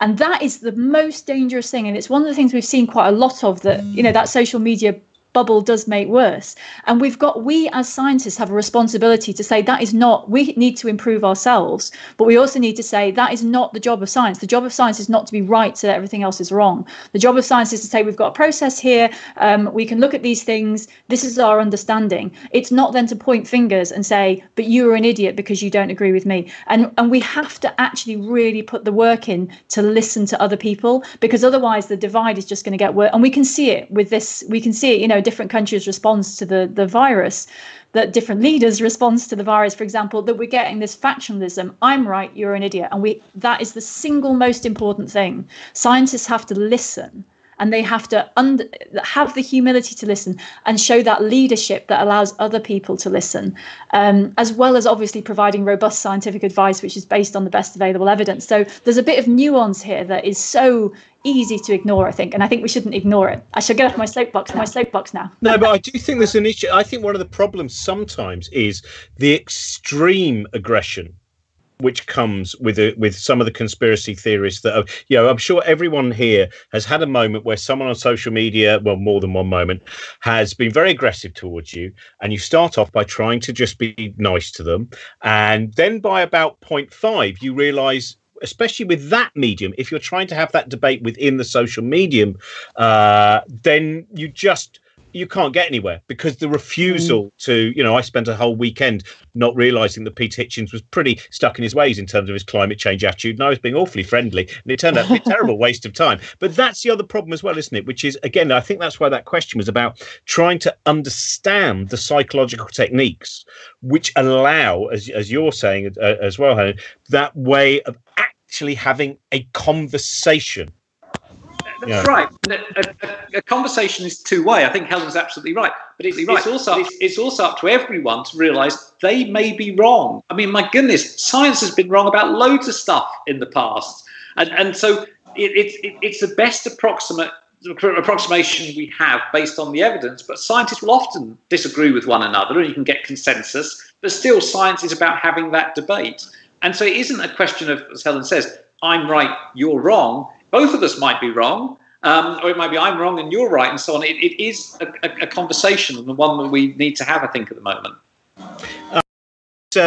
and that is the most dangerous thing. And it's one of the things we've seen quite a lot of that you know that social media bubble does make worse. And we've got, we as scientists have a responsibility to say that is not, we need to improve ourselves, but we also need to say that is not the job of science. The job of science is not to be right so that everything else is wrong. The job of science is to say we've got a process here, um, we can look at these things, this is our understanding. It's not then to point fingers and say, but you're an idiot because you don't agree with me. And, and we have to actually really put the work in to listen to other people because otherwise the divide is just going to get worse. And we can see it with this, we can see it, you know, different countries' response to the, the virus, that different leaders' response to the virus, for example, that we're getting this factionalism. I'm right, you're an idiot. And we that is the single most important thing. Scientists have to listen and they have to have the humility to listen and show that leadership that allows other people to listen, um, as well as obviously providing robust scientific advice, which is based on the best available evidence. So there's a bit of nuance here that is so easy to ignore, I think, and I think we shouldn't ignore it. I shall get off my soapbox. My soapbox now. No, but I do think there's an issue. I think one of the problems sometimes is the extreme aggression which comes with a, with some of the conspiracy theorists that are, you know, I'm sure everyone here has had a moment where someone on social media, well, more than one moment, has been very aggressive towards you, and you start off by trying to just be nice to them, and then by about point five, you realise especially with that medium, if you're trying to have that debate within the social medium, uh, then you just you can't get anywhere because the refusal mm. to, you know, I spent a whole weekend not realizing that Pete Hitchens was pretty stuck in his ways in terms of his climate change attitude. And I was being awfully friendly, and it turned out to be a terrible waste of time. But that's the other problem as well, isn't it? Which is, again, I think that's why that question was about trying to understand the psychological techniques which allow, as, as you're saying uh, as well, Helen, that way of actually having a conversation that's yeah. right. A, a, a, conversation is two way. I think Helen's absolutely right. But it's, right. it's also it's, it's, also up to everyone to realise they may be wrong. I mean, my goodness, science has been wrong about loads of stuff in the past, and and so it, it, it's the best approximate approximation we have based on the evidence. But scientists will often disagree with one another, and you can get consensus. But still, science is about having that debate. And so it isn't a question of, as Helen says, I'm right, you're wrong both of us might be wrong, um, or it might be I'm wrong and you're right, and so on. it, it is a, a, a, conversation, and the one that we need to have, I think, at the moment. Uh, so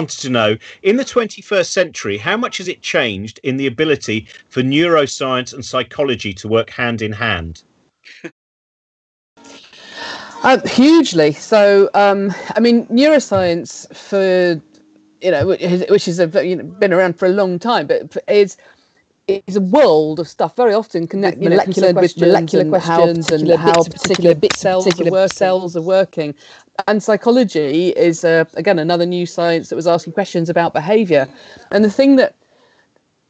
wanted to know in the 21st century, how much has it changed in the ability for neuroscience and psychology to work hand in hand? Uh, hugely. So, um, I mean, neuroscience for you know, which has you know, been around for a long time, but is is a world of stuff very often connected molecular, with molecular questions and how particular, bits cells, particular are cells are working. And psychology is uh, again another new science that was asking questions about behaviour. And the thing that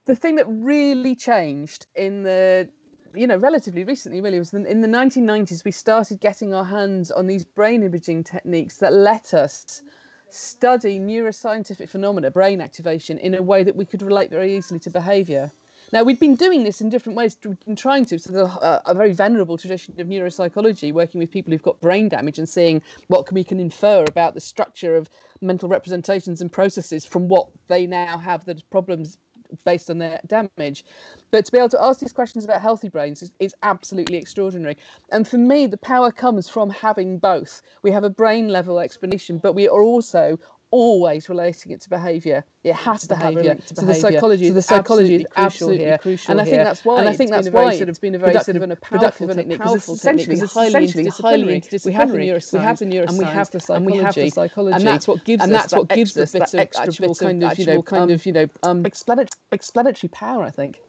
the thing that really changed in the you know relatively recently really was in the 1990s we started getting our hands on these brain imaging techniques that let us study neuroscientific phenomena brain activation in a way that we could relate very easily to behavior now, we've been doing this in different ways, we've been trying to. So, there's a, uh, a, very venerable tradition of neuropsychology, working with people who've got brain damage and seeing what we can infer about the structure of mental representations and processes from what they now have that problems based on their damage. But to be able to ask these questions about healthy brains is, is, absolutely extraordinary. And for me, the power comes from having both. We have a brain level explanation, but we are also always relating it to behaviour. It has to behaviour. To so the psychology, so the psychology is absolutely, absolutely crucial and I think that's why. And I think that's why sort of been a very sort of and a powerful technique because essentially it's highly interdisciplinary. We have the neuroscience, we have the neuroscience, and we have the psychology, and we have the psychology, and that's what gives and that's what gives us that extra kind of you know kind of you know um, explanatory power. I think.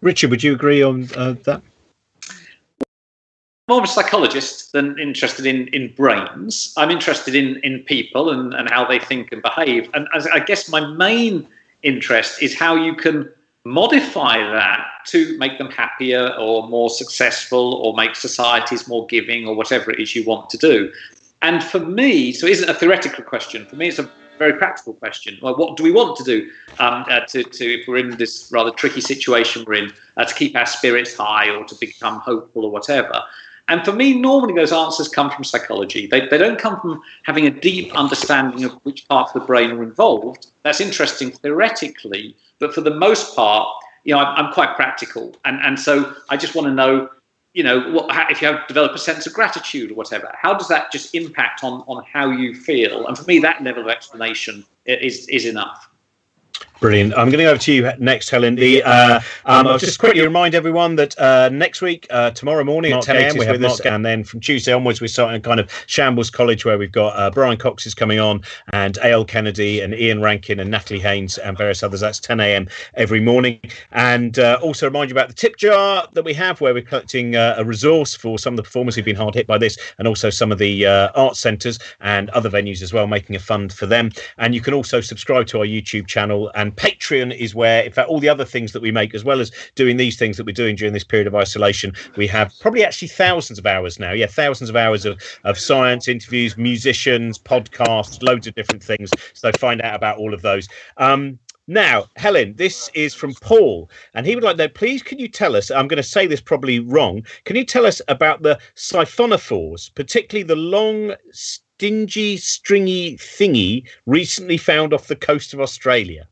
Richard, would you agree on uh, that? More of a psychologist than interested in, in brains. I'm interested in, in people and, and how they think and behave. And as, I guess my main interest is how you can modify that to make them happier or more successful or make societies more giving or whatever it is you want to do. And for me, so it isn't a theoretical question. For me, it's a very practical question. Well, what do we want to do um, uh, to, to, if we're in this rather tricky situation we're in, uh, to keep our spirits high or to become hopeful or whatever? And for me, normally those answers come from psychology. They, they don't come from having a deep understanding of which parts of the brain are involved. That's interesting theoretically, but for the most part, you know, I'm, I'm quite practical. And, and so I just want to know, you know, what, how, if you have developed a sense of gratitude or whatever, how does that just impact on, on how you feel? And for me, that level of explanation is, is enough. Brilliant. I'm going to go over to you next, Helen. The, uh, um, I'll just quickly remind everyone that uh, next week, uh, tomorrow morning Mark at 10 a.m., we have Mark, and then from Tuesday onwards, we're starting kind of Shambles College, where we've got uh, Brian Cox is coming on, and A.L. Kennedy, and Ian Rankin, and Natalie Haynes, and various others. That's 10 a.m. every morning. And uh, also remind you about the tip jar that we have, where we're collecting uh, a resource for some of the performers who've been hard hit by this, and also some of the art centres and other venues as well, making a fund for them. And you can also subscribe to our YouTube channel and Patreon is where, in fact, all the other things that we make, as well as doing these things that we're doing during this period of isolation, we have probably actually thousands of hours now. Yeah, thousands of hours of, of science interviews, musicians, podcasts, loads of different things. So find out about all of those. Um, now, Helen, this is from Paul, and he would like to know, please, can you tell us? I'm going to say this probably wrong. Can you tell us about the siphonophores, particularly the long, stingy, stringy thingy recently found off the coast of Australia?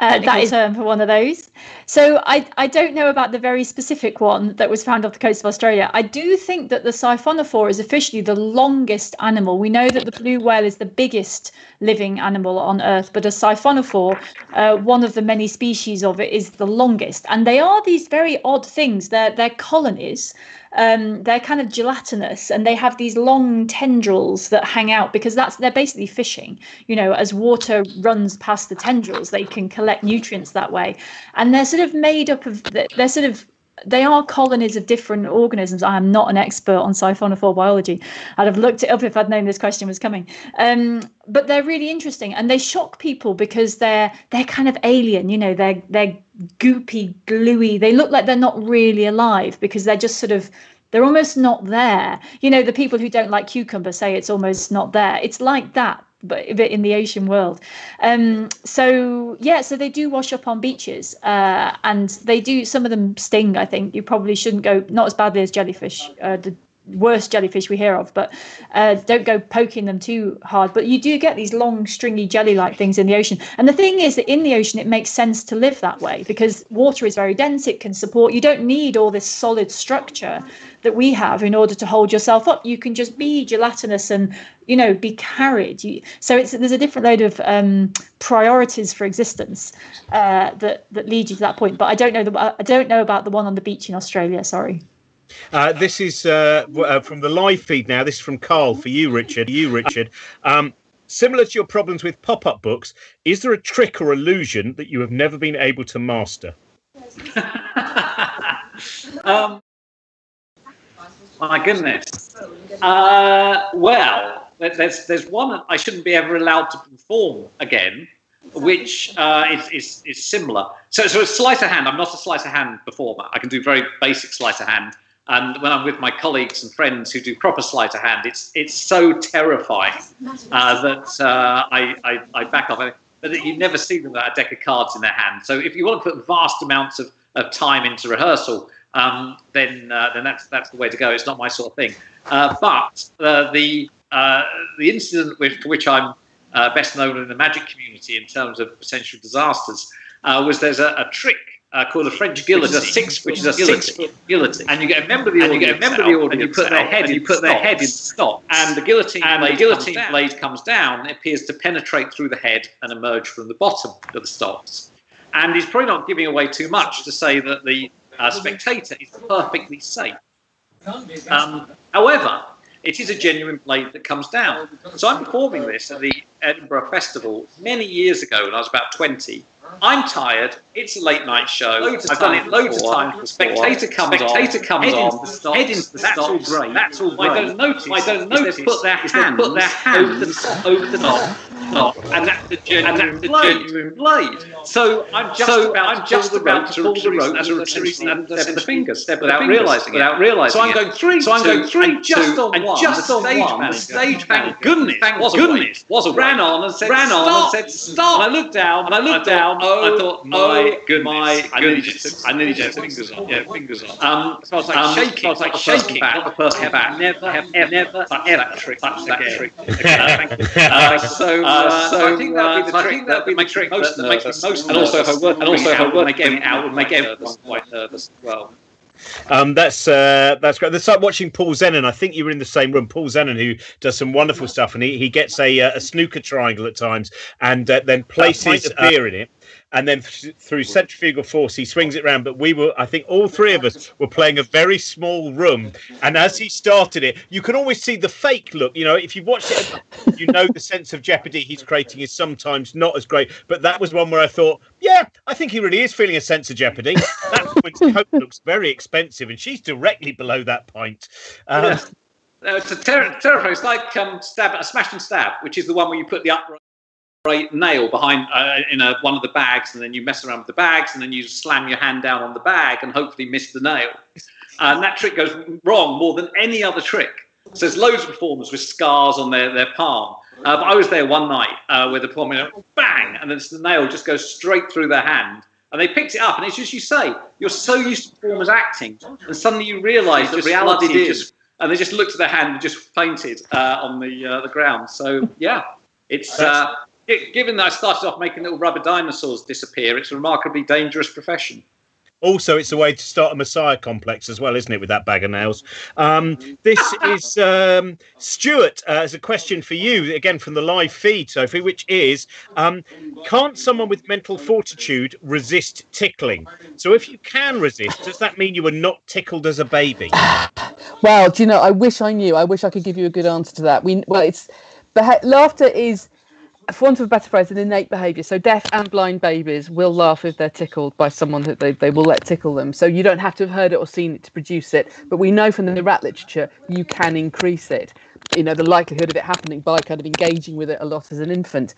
Uh, that is term for one of those. So I, I don't know about the very specific one that was found off the coast of Australia. I do think that the siphonophore is officially the longest animal. We know that the blue whale is the biggest living animal on Earth, but a siphonophore, uh, one of the many species of it, is the longest. And they are these very odd things. They're, they're colonies um, they're kind of gelatinous and they have these long tendrils that hang out because that's they're basically fishing. You know, as water runs past the tendrils, they can collect nutrients that way, and they're sort of made up of they're sort of they are colonies of different organisms. I am not an expert on siphonophore biology. I'd have looked it up if I'd known this question was coming. Um, but they're really interesting, and they shock people because they're they're kind of alien. You know, they're they're goopy, gluey. They look like they're not really alive because they're just sort of they're almost not there. You know, the people who don't like cucumber say it's almost not there. It's like that but in the ocean world. Um, so yeah, so they do wash up on beaches, uh, and they do. Some of them sting. I think you probably shouldn't go. Not as badly as jellyfish. Uh, the worst jellyfish we hear of, but uh, don't go poking them too hard. But you do get these long, stringy jelly-like things in the ocean. And the thing is that in the ocean, it makes sense to live that way because water is very dense. It can support. You don't need all this solid structure that we have in order to hold yourself up. You can just be gelatinous and you know be carried. You, so it's there's a different load of um, priorities for existence uh, that that lead you to that point. But I don't know the, I don't know about the one on the beach in Australia. Sorry. Uh, this is uh, uh, from the live feed now. This is from Carl for you, Richard. You, Richard. Um, similar to your problems with pop up books, is there a trick or illusion that you have never been able to master? um, my goodness. Uh, well, there's there's one I shouldn't be ever allowed to perform again, which uh, is, is is similar. So so a sleight of hand. I'm not a sleight of hand performer. I can do very basic sleight of hand. And when I'm with my colleagues and friends who do proper sleight of hand, it's it's so terrifying uh, that uh, I, I, I back off. But you never see them with a deck of cards in their hand. So if you want to put vast amounts of, of time into rehearsal, um, then uh, then that's that's the way to go. It's not my sort of thing. Uh, but uh, the uh, the incident with, for which I'm best known in the magic community in terms of potential disasters was there's a, a trick uh, called a French guillotine, which is a six, which is a six foot guillotine, and you get a member of the audience, and you get a member of the audience, and you put their head, and you put their head in stop, and the guillotine and blade the guillotine comes blade comes down. It appears to penetrate through the head and emerge from the bottom of the stops. And he's probably not giving away too much to say that the uh, spectator is perfectly safe. Um, however, it is a genuine blade that comes down. So I'm performing this at the Edinburgh Festival many years ago when I was about 20 I'm tired. It's a late night show. Loads I've done it loads before. of times. The spectator comes Spectator on. comes head on. Into the stops. Head into the That's stops. all great. That's all great. I don't notice. I don't notice. They put their hands, put their hands over the the knob, and that's the genuine, and that's the blade. blade. So I'm just so about I'm just about to pull the rope to release and step the fingers without realizing without realizing. So I'm going three. So I'm going three. Just on one. Just on one. The stage Thank goodness. Thank goodness. Was ran on and said ran on and said stop. And I looked down. And I looked down oh, I thought, my oh, goodness, my goodness. I nearly just, I nearly just fingers on. Yeah, fingers on. Um, so I was like um, shaking. So I was like shaking. Back, not the person back. Never, have ever, never touched that trick. Touched that trick. Uh, so, uh, so I think that'd be the trick. That'd be the trick most that makes me most. And also, if I work, and also if I work, make it out, would make everyone quite nervous as well. Um, that's uh, that's great. It's like watching Paul Zenon. I think you were in the same room. Paul Zenon, who does some wonderful stuff, and he, he gets a, uh, a snooker triangle at times, and uh, then places uh, beer in it and then through centrifugal force he swings it around but we were i think all three of us were playing a very small room. And as he started it you can always see the fake look. You know if you've watched it you know the sense of jeopardy he's creating is sometimes not as great. But that was one where i thought yeah i think he really is feeling a sense of jeopardy. That woman's coat looks very expensive and she's directly below that point. Um, yeah. No, it's a ter- terrifying. It's like um, stab, a smash and stab, which is the one where you put the upright right nail behind uh, in a, one of the bags, and then you mess around with the bags, and then you slam your hand down on the bag and hopefully miss the nail. And that trick goes wrong more than any other trick. So there's loads of performers with scars on their, their palm. Uh, but I was there one night uh, where the performer bang, and then the nail just goes straight through their hand. And they picked it up, and it's just you say, you're so used to performers acting, and suddenly you realise that reality is. And they just looked at their hand and just fainted uh, on the uh, the ground. So yeah, it's uh, given that I started off making little rubber dinosaurs disappear, it's a remarkably dangerous profession. Also, it's a way to start a messiah complex as well, isn't it, with that bag of nails? Um, this is um, Stuart uh, as a question for you, again from the live feed, Sophie, which is um, Can't someone with mental fortitude resist tickling? So, if you can resist, does that mean you were not tickled as a baby? Well, do you know, I wish I knew. I wish I could give you a good answer to that. We Well, it's beha- laughter is for want of a better phrase, an innate behaviour. So deaf and blind babies will laugh if they're tickled by someone that they, they will let tickle them. So you don't have to have heard it or seen it to produce it. But we know from the rat literature you can increase it. You know, the likelihood of it happening by kind of engaging with it a lot as an infant.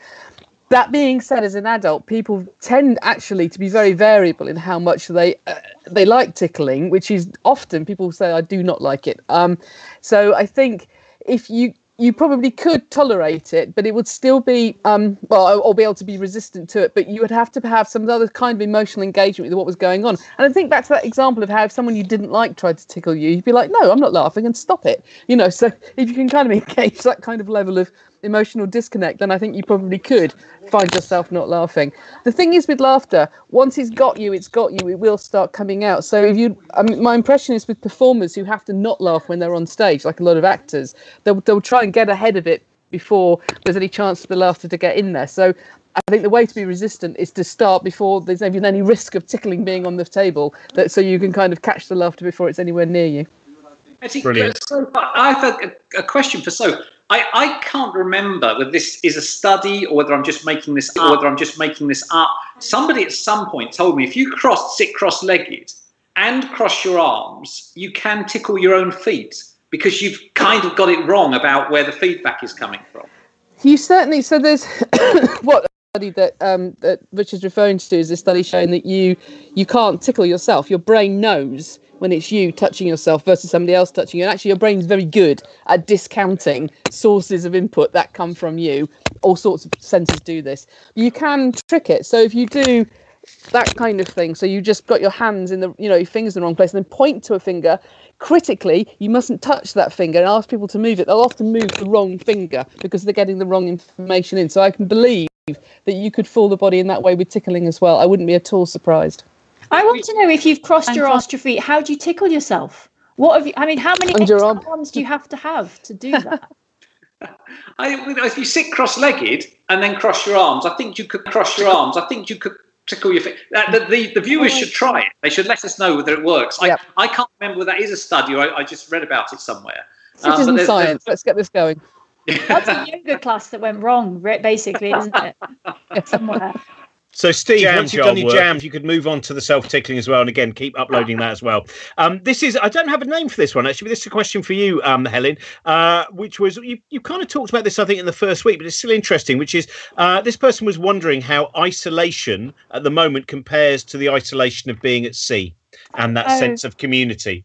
That being said, as an adult, people tend actually to be very variable in how much they uh, they like tickling, which is often people say I do not like it. Um, so I think if you you probably could tolerate it, but it would still be um, well, or be able to be resistant to it. But you would have to have some other kind of emotional engagement with what was going on. And I think back to that example of how if someone you didn't like tried to tickle you, you'd be like, "No, I'm not laughing," and stop it. You know. So if you can kind of engage that kind of level of emotional disconnect, then I think you probably could find yourself not laughing. The thing is with laughter, once it's got you, it's got you. It will start coming out. So if you, I mean, my impression is with performers who have to not laugh when they're on stage, like a lot of actors, they'll they'll try and get ahead of it before there's any chance for the laughter to get in there. So I think the way to be resistant is to start before there's even any risk of tickling being on the table, that so you can kind of catch the laughter before it's anywhere near you. Brilliant. So, I have a, a question for So. I, I can't remember whether this is a study or whether I'm just making this up. Whether I'm just making this up. Somebody at some point told me if you cross sit cross-legged and cross your arms, you can tickle your own feet because you've kind of got it wrong about where the feedback is coming from. You certainly. So there's what study that um, that Richard's referring to is a study showing that you you can't tickle yourself. Your brain knows when it's you touching yourself versus somebody else touching you. And actually, your brain's very good at discounting sources of input that come from you. All sorts of senses do this. You can trick it. So if you do that kind of thing, so you just got your hands in the, you know, your fingers in the wrong place, and then point to a finger. Critically, you mustn't touch that finger and ask people to move it. They'll often move the wrong finger because they're getting the wrong information in. So I can believe that you could fool the body in that way with tickling as well. I wouldn't be at all surprised. I want to know if you've crossed your arms, your feet. How do you tickle yourself? What have you? I mean, how many arms do you have to have to do that? I, if you sit cross-legged and then cross your arms, I think you could cross your arms. I think you could tickle your feet. The, the, the, viewers should try it. They should let us know whether it works. I, I can't remember whether that is a study or I, I just read about it somewhere. Citizen um, there's, science. There's, Let's get this going. That's a yoga class that went wrong, basically, isn't it? Somewhere. So, Steve, Jam once you've done your jams, you could move on to the self tickling as well. And again, keep uploading that as well. Um, this is, I don't have a name for this one actually, but this is a question for you, um, Helen, uh, which was, you, you kind of talked about this, I think, in the first week, but it's still interesting, which is uh, this person was wondering how isolation at the moment compares to the isolation of being at sea and that oh. sense of community.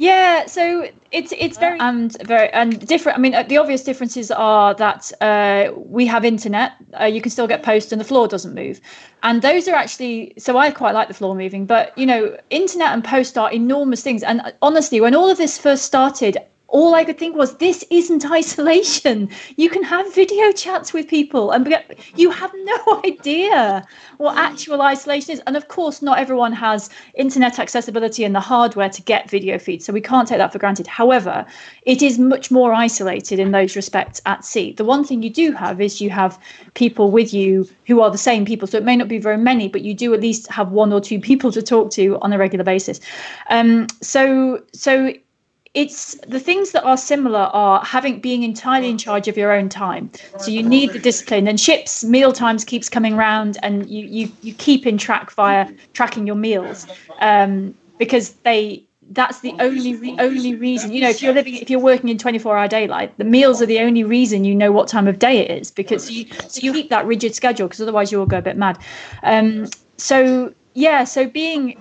Yeah, so it's it's very and very and different. I mean, uh, the obvious differences are that uh, we have internet. Uh, you can still get posts, and the floor doesn't move. And those are actually so I quite like the floor moving. But you know, internet and post are enormous things. And uh, honestly, when all of this first started, all I could think was, this isn't isolation. You can have video chats with people, and you have no idea what actual isolation is. And of course, not everyone has internet accessibility and the hardware to get video feeds, so we can't take that for granted. However, it is much more isolated in those respects at sea. The one thing you do have is you have people with you who are the same people, so it may not be very many, but you do at least have one or two people to talk to on a regular basis. Um, so, so it's the things that are similar are having being entirely in charge of your own time. So you need the discipline. And ships meal times keeps coming around and you you, you keep in track via tracking your meals um, because they that's the only re- only reason. You know if you're living if you're working in 24 hour daylight the meals are the only reason you know what time of day it is because you so you keep that rigid schedule because otherwise you will go a bit mad. Um, so yeah so being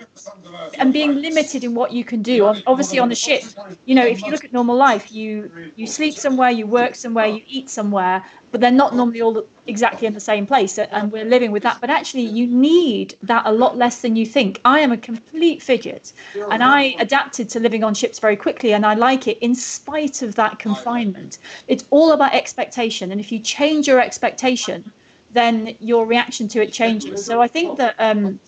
and being limited in what you can do obviously on the ship you know if you look at normal life you you sleep somewhere you work somewhere you eat somewhere but they're not normally all exactly in the same place and we're living with that but actually you need that a lot less than you think. I am a complete fidget and i adapted to living on ships very quickly and i like it in spite of that confinement. It's all about expectation and if you change your expectation then your reaction to it changes. So i think that um,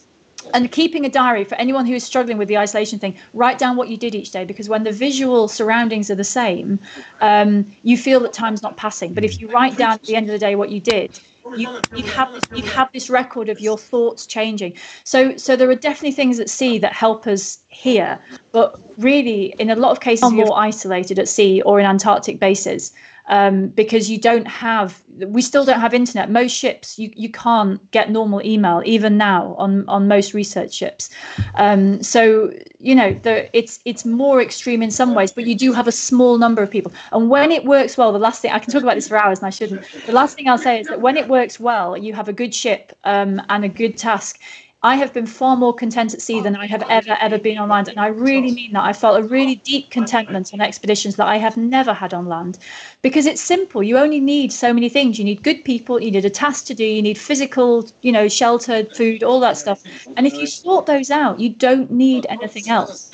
and keeping a diary for anyone who is struggling with the isolation thing write down what you did each day because when the visual surroundings are the same um, you feel that time's not passing. But if you write down at the end of the day what you did you, you have this, you have this record of your thoughts changing. So so there are definitely things at sea that help us here but really in a lot of cases you're more isolated at sea or in antarctic bases um, because you don't have we still don't have internet. Most ships you, you can't get normal email even now on on most research ships. Um, so you know the, it's it's more extreme in some ways but you do have a small number of people. And when it works well the last thing i can talk about this for hours and i shouldn't. The last thing i'll say is that when it works well you have a good ship um, and a good task I have been far more content at sea than I have ever, ever been on land. And I really mean that. I felt a really deep contentment on expeditions that I have never had on land because it's simple. You only need so many things. You need good people, you need a task to do, you need physical, you know, shelter, food, all that stuff. And if you sort those out, you don't need anything else.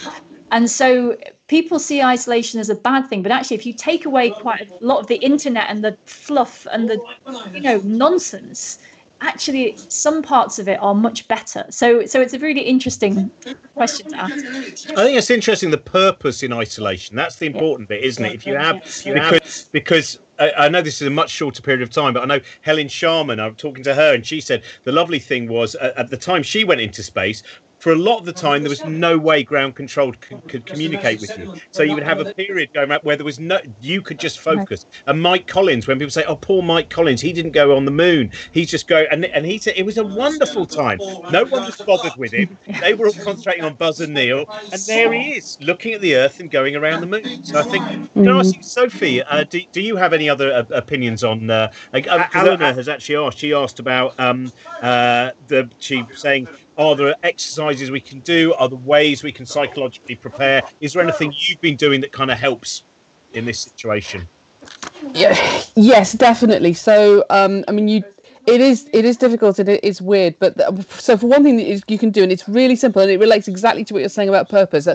And so people see isolation as a bad thing, but actually, if you take away quite a lot of the internet and the fluff and the, you know, nonsense, actually some parts of it are much better so so it's a really interesting question to ask i think it's interesting the purpose in isolation that's the important yeah. bit isn't it if you have, if you have because, because I know this is a much shorter period of time, but I know Helen Sharman. I'm talking to her, and she said the lovely thing was uh, at the time she went into space, for a lot of the time there was no way ground control could, could communicate with you. so you would have a period going around where there was no you could just focus. And mike collins when people say oh poor mike collins he didn't go on the moon he's just go and, and he said it was a wonderful time. no one was bothered with him. They were all concentrating on buzz and neil and there he is looking at the earth and going around the moon. So i think can i ask you sophie uh, do, do you have any other uh, opinions on uh, uh, Eleanor. has actually asked she asked about um, uh, the she saying are there exercises we can do? Are there ways we can psychologically prepare? Is there anything you've been doing that kind of helps in this situation? Yeah, yes, definitely. So, um, I mean, you it is it is difficult and it is weird but so for one thing that you can do and it's really simple and it relates exactly to what you're saying about purpose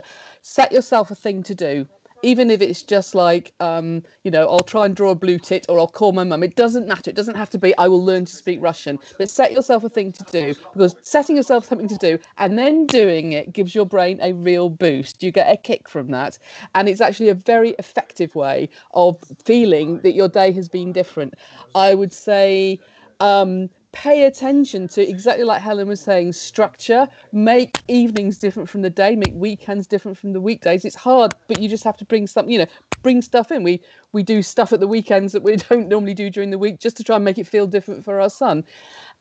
set yourself a thing to do even if it's just like um, you know i'll try and draw a blue tit or i'll call my mum. It doesn't matter. It doesn't have to be i will learn to speak russian. But set yourself a thing to do because setting yourself something to do and then doing it gives your brain a real boost. You get a kick from that. And it's actually a very effective way of feeling that your day has been different. I would say um, pay attention to exactly like Helen was saying, structure, make evenings different from the day, make weekends different from the weekdays. It's hard, but you just have to bring something, you know, bring stuff in. We we do stuff at the weekends that we don't normally do during the week just to try and make it feel different for our son.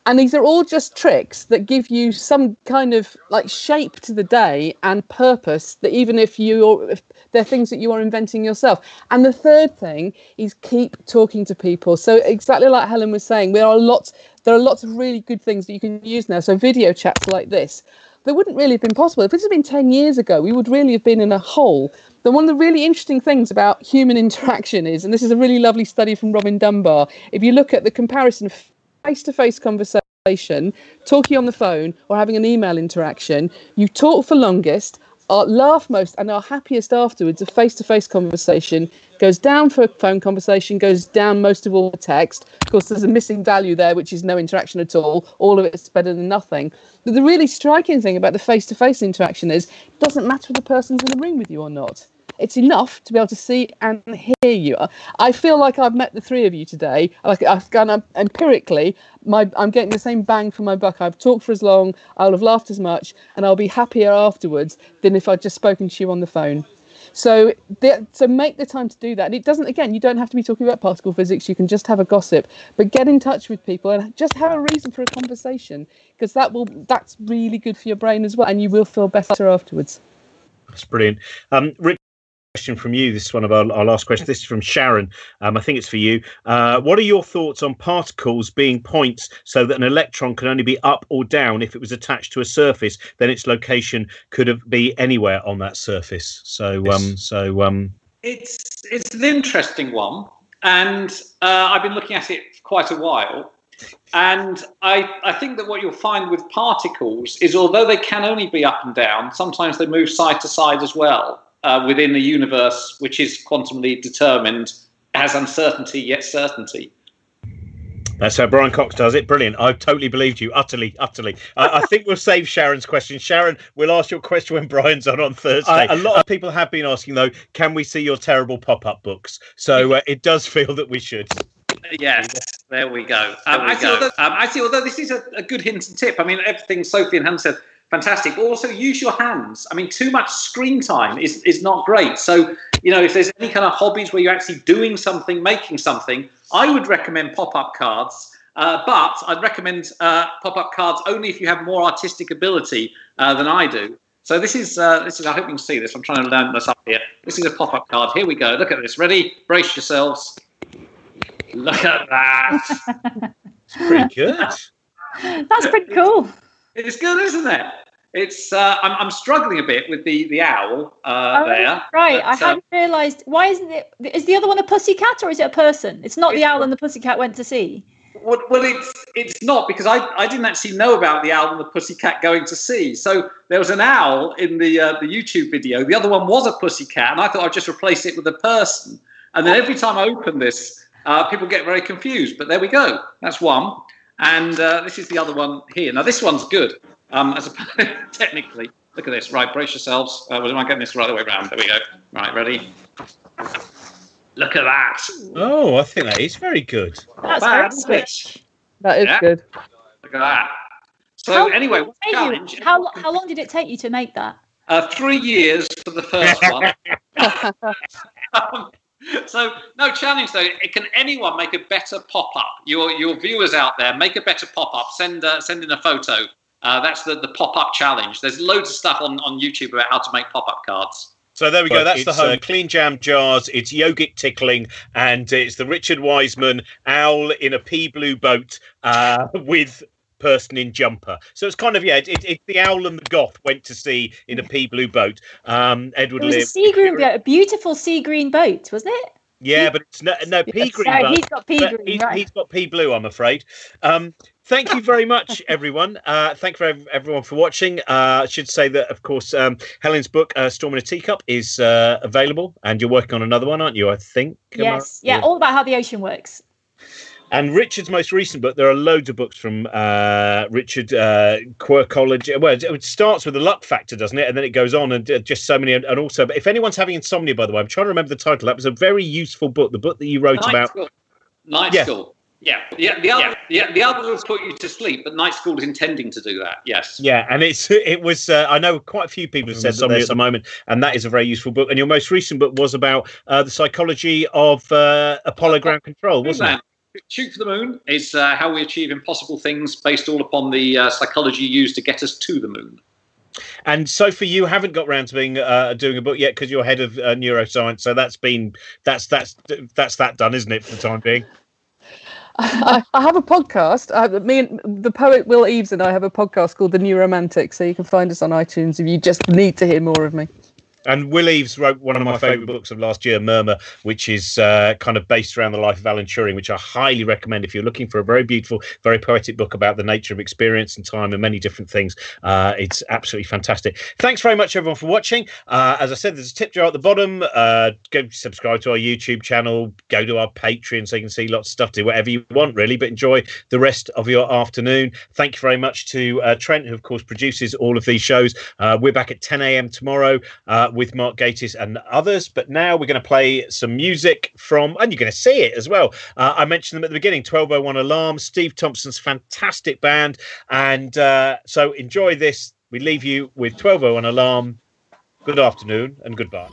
And these are all just tricks that give you some kind of like shape to the day and purpose that even if you if they're things that you are inventing yourself. And the third thing is keep talking to people. So exactly like Helen was saying, there are lots there are lots of really good things that you can use now. So video chats like this. That wouldn't really have been possible. If this had been 10 years ago, we would really have been in a hole. But one of the really interesting things about human interaction is, and this is a really lovely study from Robin Dunbar, if you look at the comparison of face to face conversation, talking on the phone, or having an email interaction, you talk for longest, laugh most and are happiest afterwards. A face to face conversation goes down for a phone conversation, goes down most of all text. Of course, there's a missing value there, which is no interaction at all. All of it's better than nothing. But the really striking thing about the face to face interaction is it doesn't matter if the person's in the room with you or not it's enough to be able to see and hear you. I feel like I've met the three of you today. Like I've gone empirically, my I'm getting the same bang for my buck. I've talked for as long, I'll have laughed as much, and I'll be happier afterwards than if I'd just spoken to you on the phone. So, the, so make the time to do that. And it doesn't. Again, you don't have to be talking about particle physics. You can just have a gossip, but get in touch with people and just have a reason for a conversation because that will that's really good for your brain as well, and you will feel better afterwards. That's brilliant. Um, Rick, question from you. This is one of our, our last questions. This is from Sharon. Um, I think it's for you. Uh, what are your thoughts on particles being points so that an electron can only be up or down if it was attached to a surface? Then its location could have, be anywhere on that surface. So, um, so um, it's it's an interesting one, and uh, I've been looking at it for quite a while. And I, I think that what you'll find with particles is although they can only be up and down, sometimes they move side to side as well uh, within a universe which is quantumly determined has uncertainty yet certainty. That's how Brian Cox does it. Brilliant. I totally believed you. Utterly, utterly. I, I think we'll save Sharon's question. Sharon, we'll ask your question when Brian's on on Thursday. Uh, a lot of people have been asking, though, can we see your terrible pop up books? So uh, it does feel that we should. Yes, there we go. Um, there we actually, go. Although, um, actually, although this is a, a, good hint and tip, I mean, everything Sophie and Hans said, fantastic. But also use your hands. I mean, too much screen time is, is not great. So, you know, if there's any kind of hobbies where you're actually doing something, making something, I would recommend pop up cards. Uh, but I'd recommend uh, pop-up cards only if you have more artistic ability uh, than I do. So this is uh, this is. I hope you can see this. I'm trying to learn this up here. This is a pop-up card. Here we go. Look at this. Ready? Brace yourselves. Look at that. it's pretty good. That's pretty cool. It's good, isn't it? It's uh, I'm, I'm struggling a bit with the the owl uh, oh, there. Right, but, I hadn't um, realised. Why isn't it? Is the other one a pussy cat or is it a person? It's not the owl and the pussy cat went to sea. Well, well, it's it's not because I, I didn't actually know about the owl and the pussycat going to sea. So there was an owl in the uh, the YouTube video. The other one was a pussycat, and I thought I'd just replace it with a person. And then every time I open this, uh, people get very confused. But there we go. That's one, and uh, this is the other one here. Now this one's good. Um, as a, technically, look at this. Right, brace yourselves. Uh, am I getting this the right way around? There we go. Right, ready. Look at that. Oh, I think that is very good. That's bad, switch. That is yeah. good. Look at that. So how anyway, challenge. How, how long did it take you to make that? Uh, three years for the first one. um, so no challenge though. Can anyone make a better pop up? Your your viewers out there, make a better pop up. Send uh, send in a photo. Uh, that's the the pop up challenge. There's loads of stuff on on YouTube about how to make pop up cards. So there we but go. That's the home. Uh, clean jam jars. It's yogic tickling, and it's the Richard Wiseman owl in a pea blue boat uh, with person in jumper. So it's kind of yeah. It's it, the owl and the goth went to sea in a pea blue boat. Um, Edward it was a sea green boat, a beautiful sea green boat, wasn't it? Yeah, but it's no, no pea green. He's got pea green. He's, right. he's got pea blue, I'm afraid. Um, thank you very much, everyone. Uh, thank you for everyone for watching. Uh, I should say that, of course, um, Helen's book, uh, Storm in a Teacup, is uh, available, and you're working on another one, aren't you? I think. Yes. I, yeah, all about how the ocean works. And Richard's most recent book, there are loads of books from uh, Richard uh, Quirkology. Well, it starts with the luck factor, doesn't it? And then it goes on and uh, just so many. And also, but if anyone's having insomnia, by the way, I'm trying to remember the title. That was a very useful book, the book that you wrote Night about. School. Night yeah. School. Yeah, yeah. The other, yeah. yeah, the other will put you to sleep, but night school is intending to do that. Yes. Yeah, and it's it was. Uh, I know quite a few people have said that at the moment, and that is a very useful book. And your most recent book was about uh, the psychology of uh, Apollo ground control, wasn't it? Shoot for the Moon is uh, how we achieve impossible things based all upon the uh, psychology used to get us to the moon. And Sophie, you haven't got round to being uh, doing a book yet because you're head of uh, neuroscience. So that's been that's that's that's that done, isn't it, for the time being? I, I, have a podcast. Uh, me and the poet Will Eaves and I have a podcast called The New Neuromantic. So you can find us on iTunes if you just need to hear more of me. And Will Eaves wrote one of my favourite books of last year, Murmur, which is uh, kind of based around the life of Alan Turing, which I highly recommend if you're looking for a very beautiful, very poetic book about the nature of experience and time and many different things. Uh, it's absolutely fantastic. Thanks very much, everyone, for watching. Uh, as I said, there's a tip jar at the bottom. Uh, go subscribe to our YouTube channel, go to our Patreon so you can see lots of stuff, do whatever you want, really, but enjoy the rest of your afternoon. Thank you very much to uh, Trent, who, of course, produces all of these shows. Uh, we're back at 10 a.m. tomorrow with Mark Gatiss and others. But now we're going to play some music from, and you're going to see it as well. Uh, I mentioned them at the beginning 1201 Alarm, Steve Thompson's fantastic band. And uh, so enjoy this. We leave you with 1201 Alarm. Good afternoon and goodbye.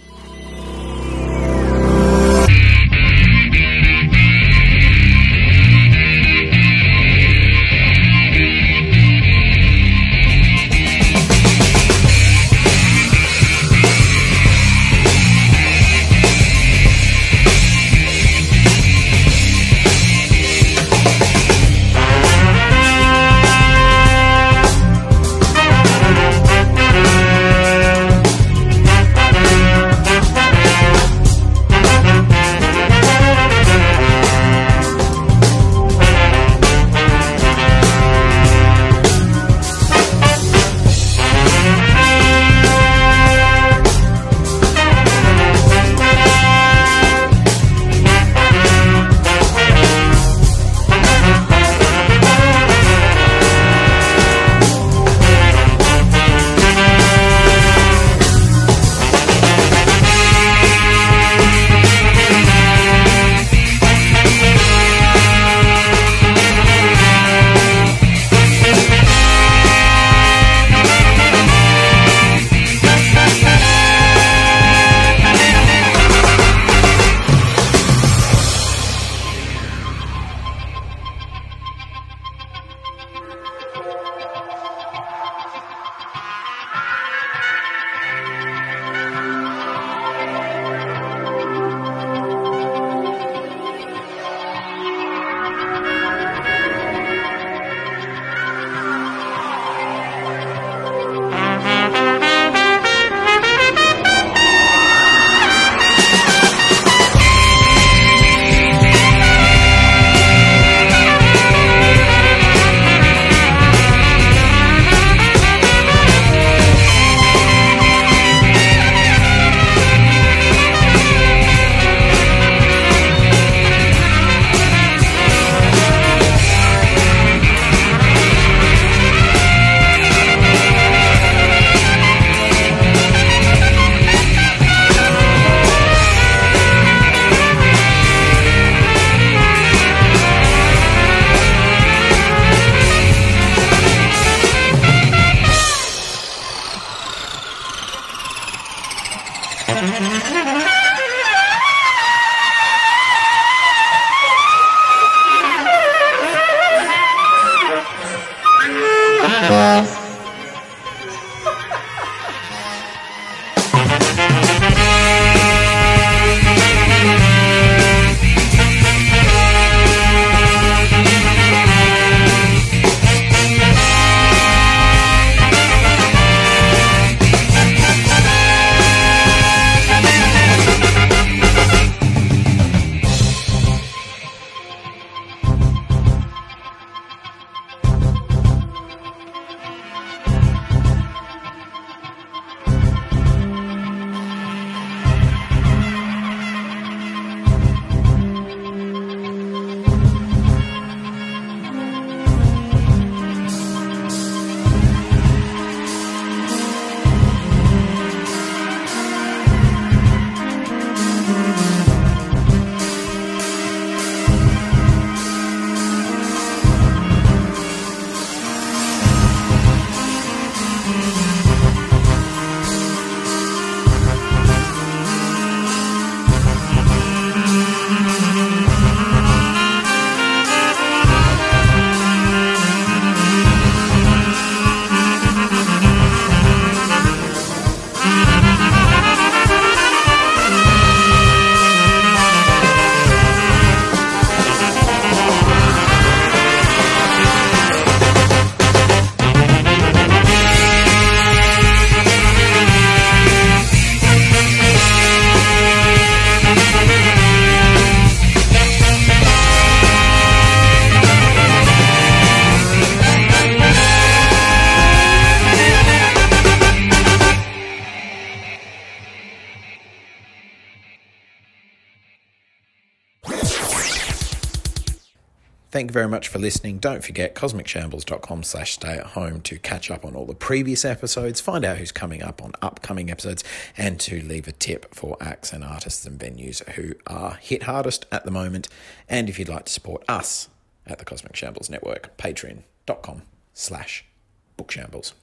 Very much for listening. Don't forget cosmicshambles.com slash stay at home to catch up on all the previous episodes, find out who's coming up on upcoming episodes, and to leave a tip for acts and artists and venues who are hit hardest at the moment. And if you'd like to support us at the Cosmic Shambles Network, patreon.com slash bookshambles.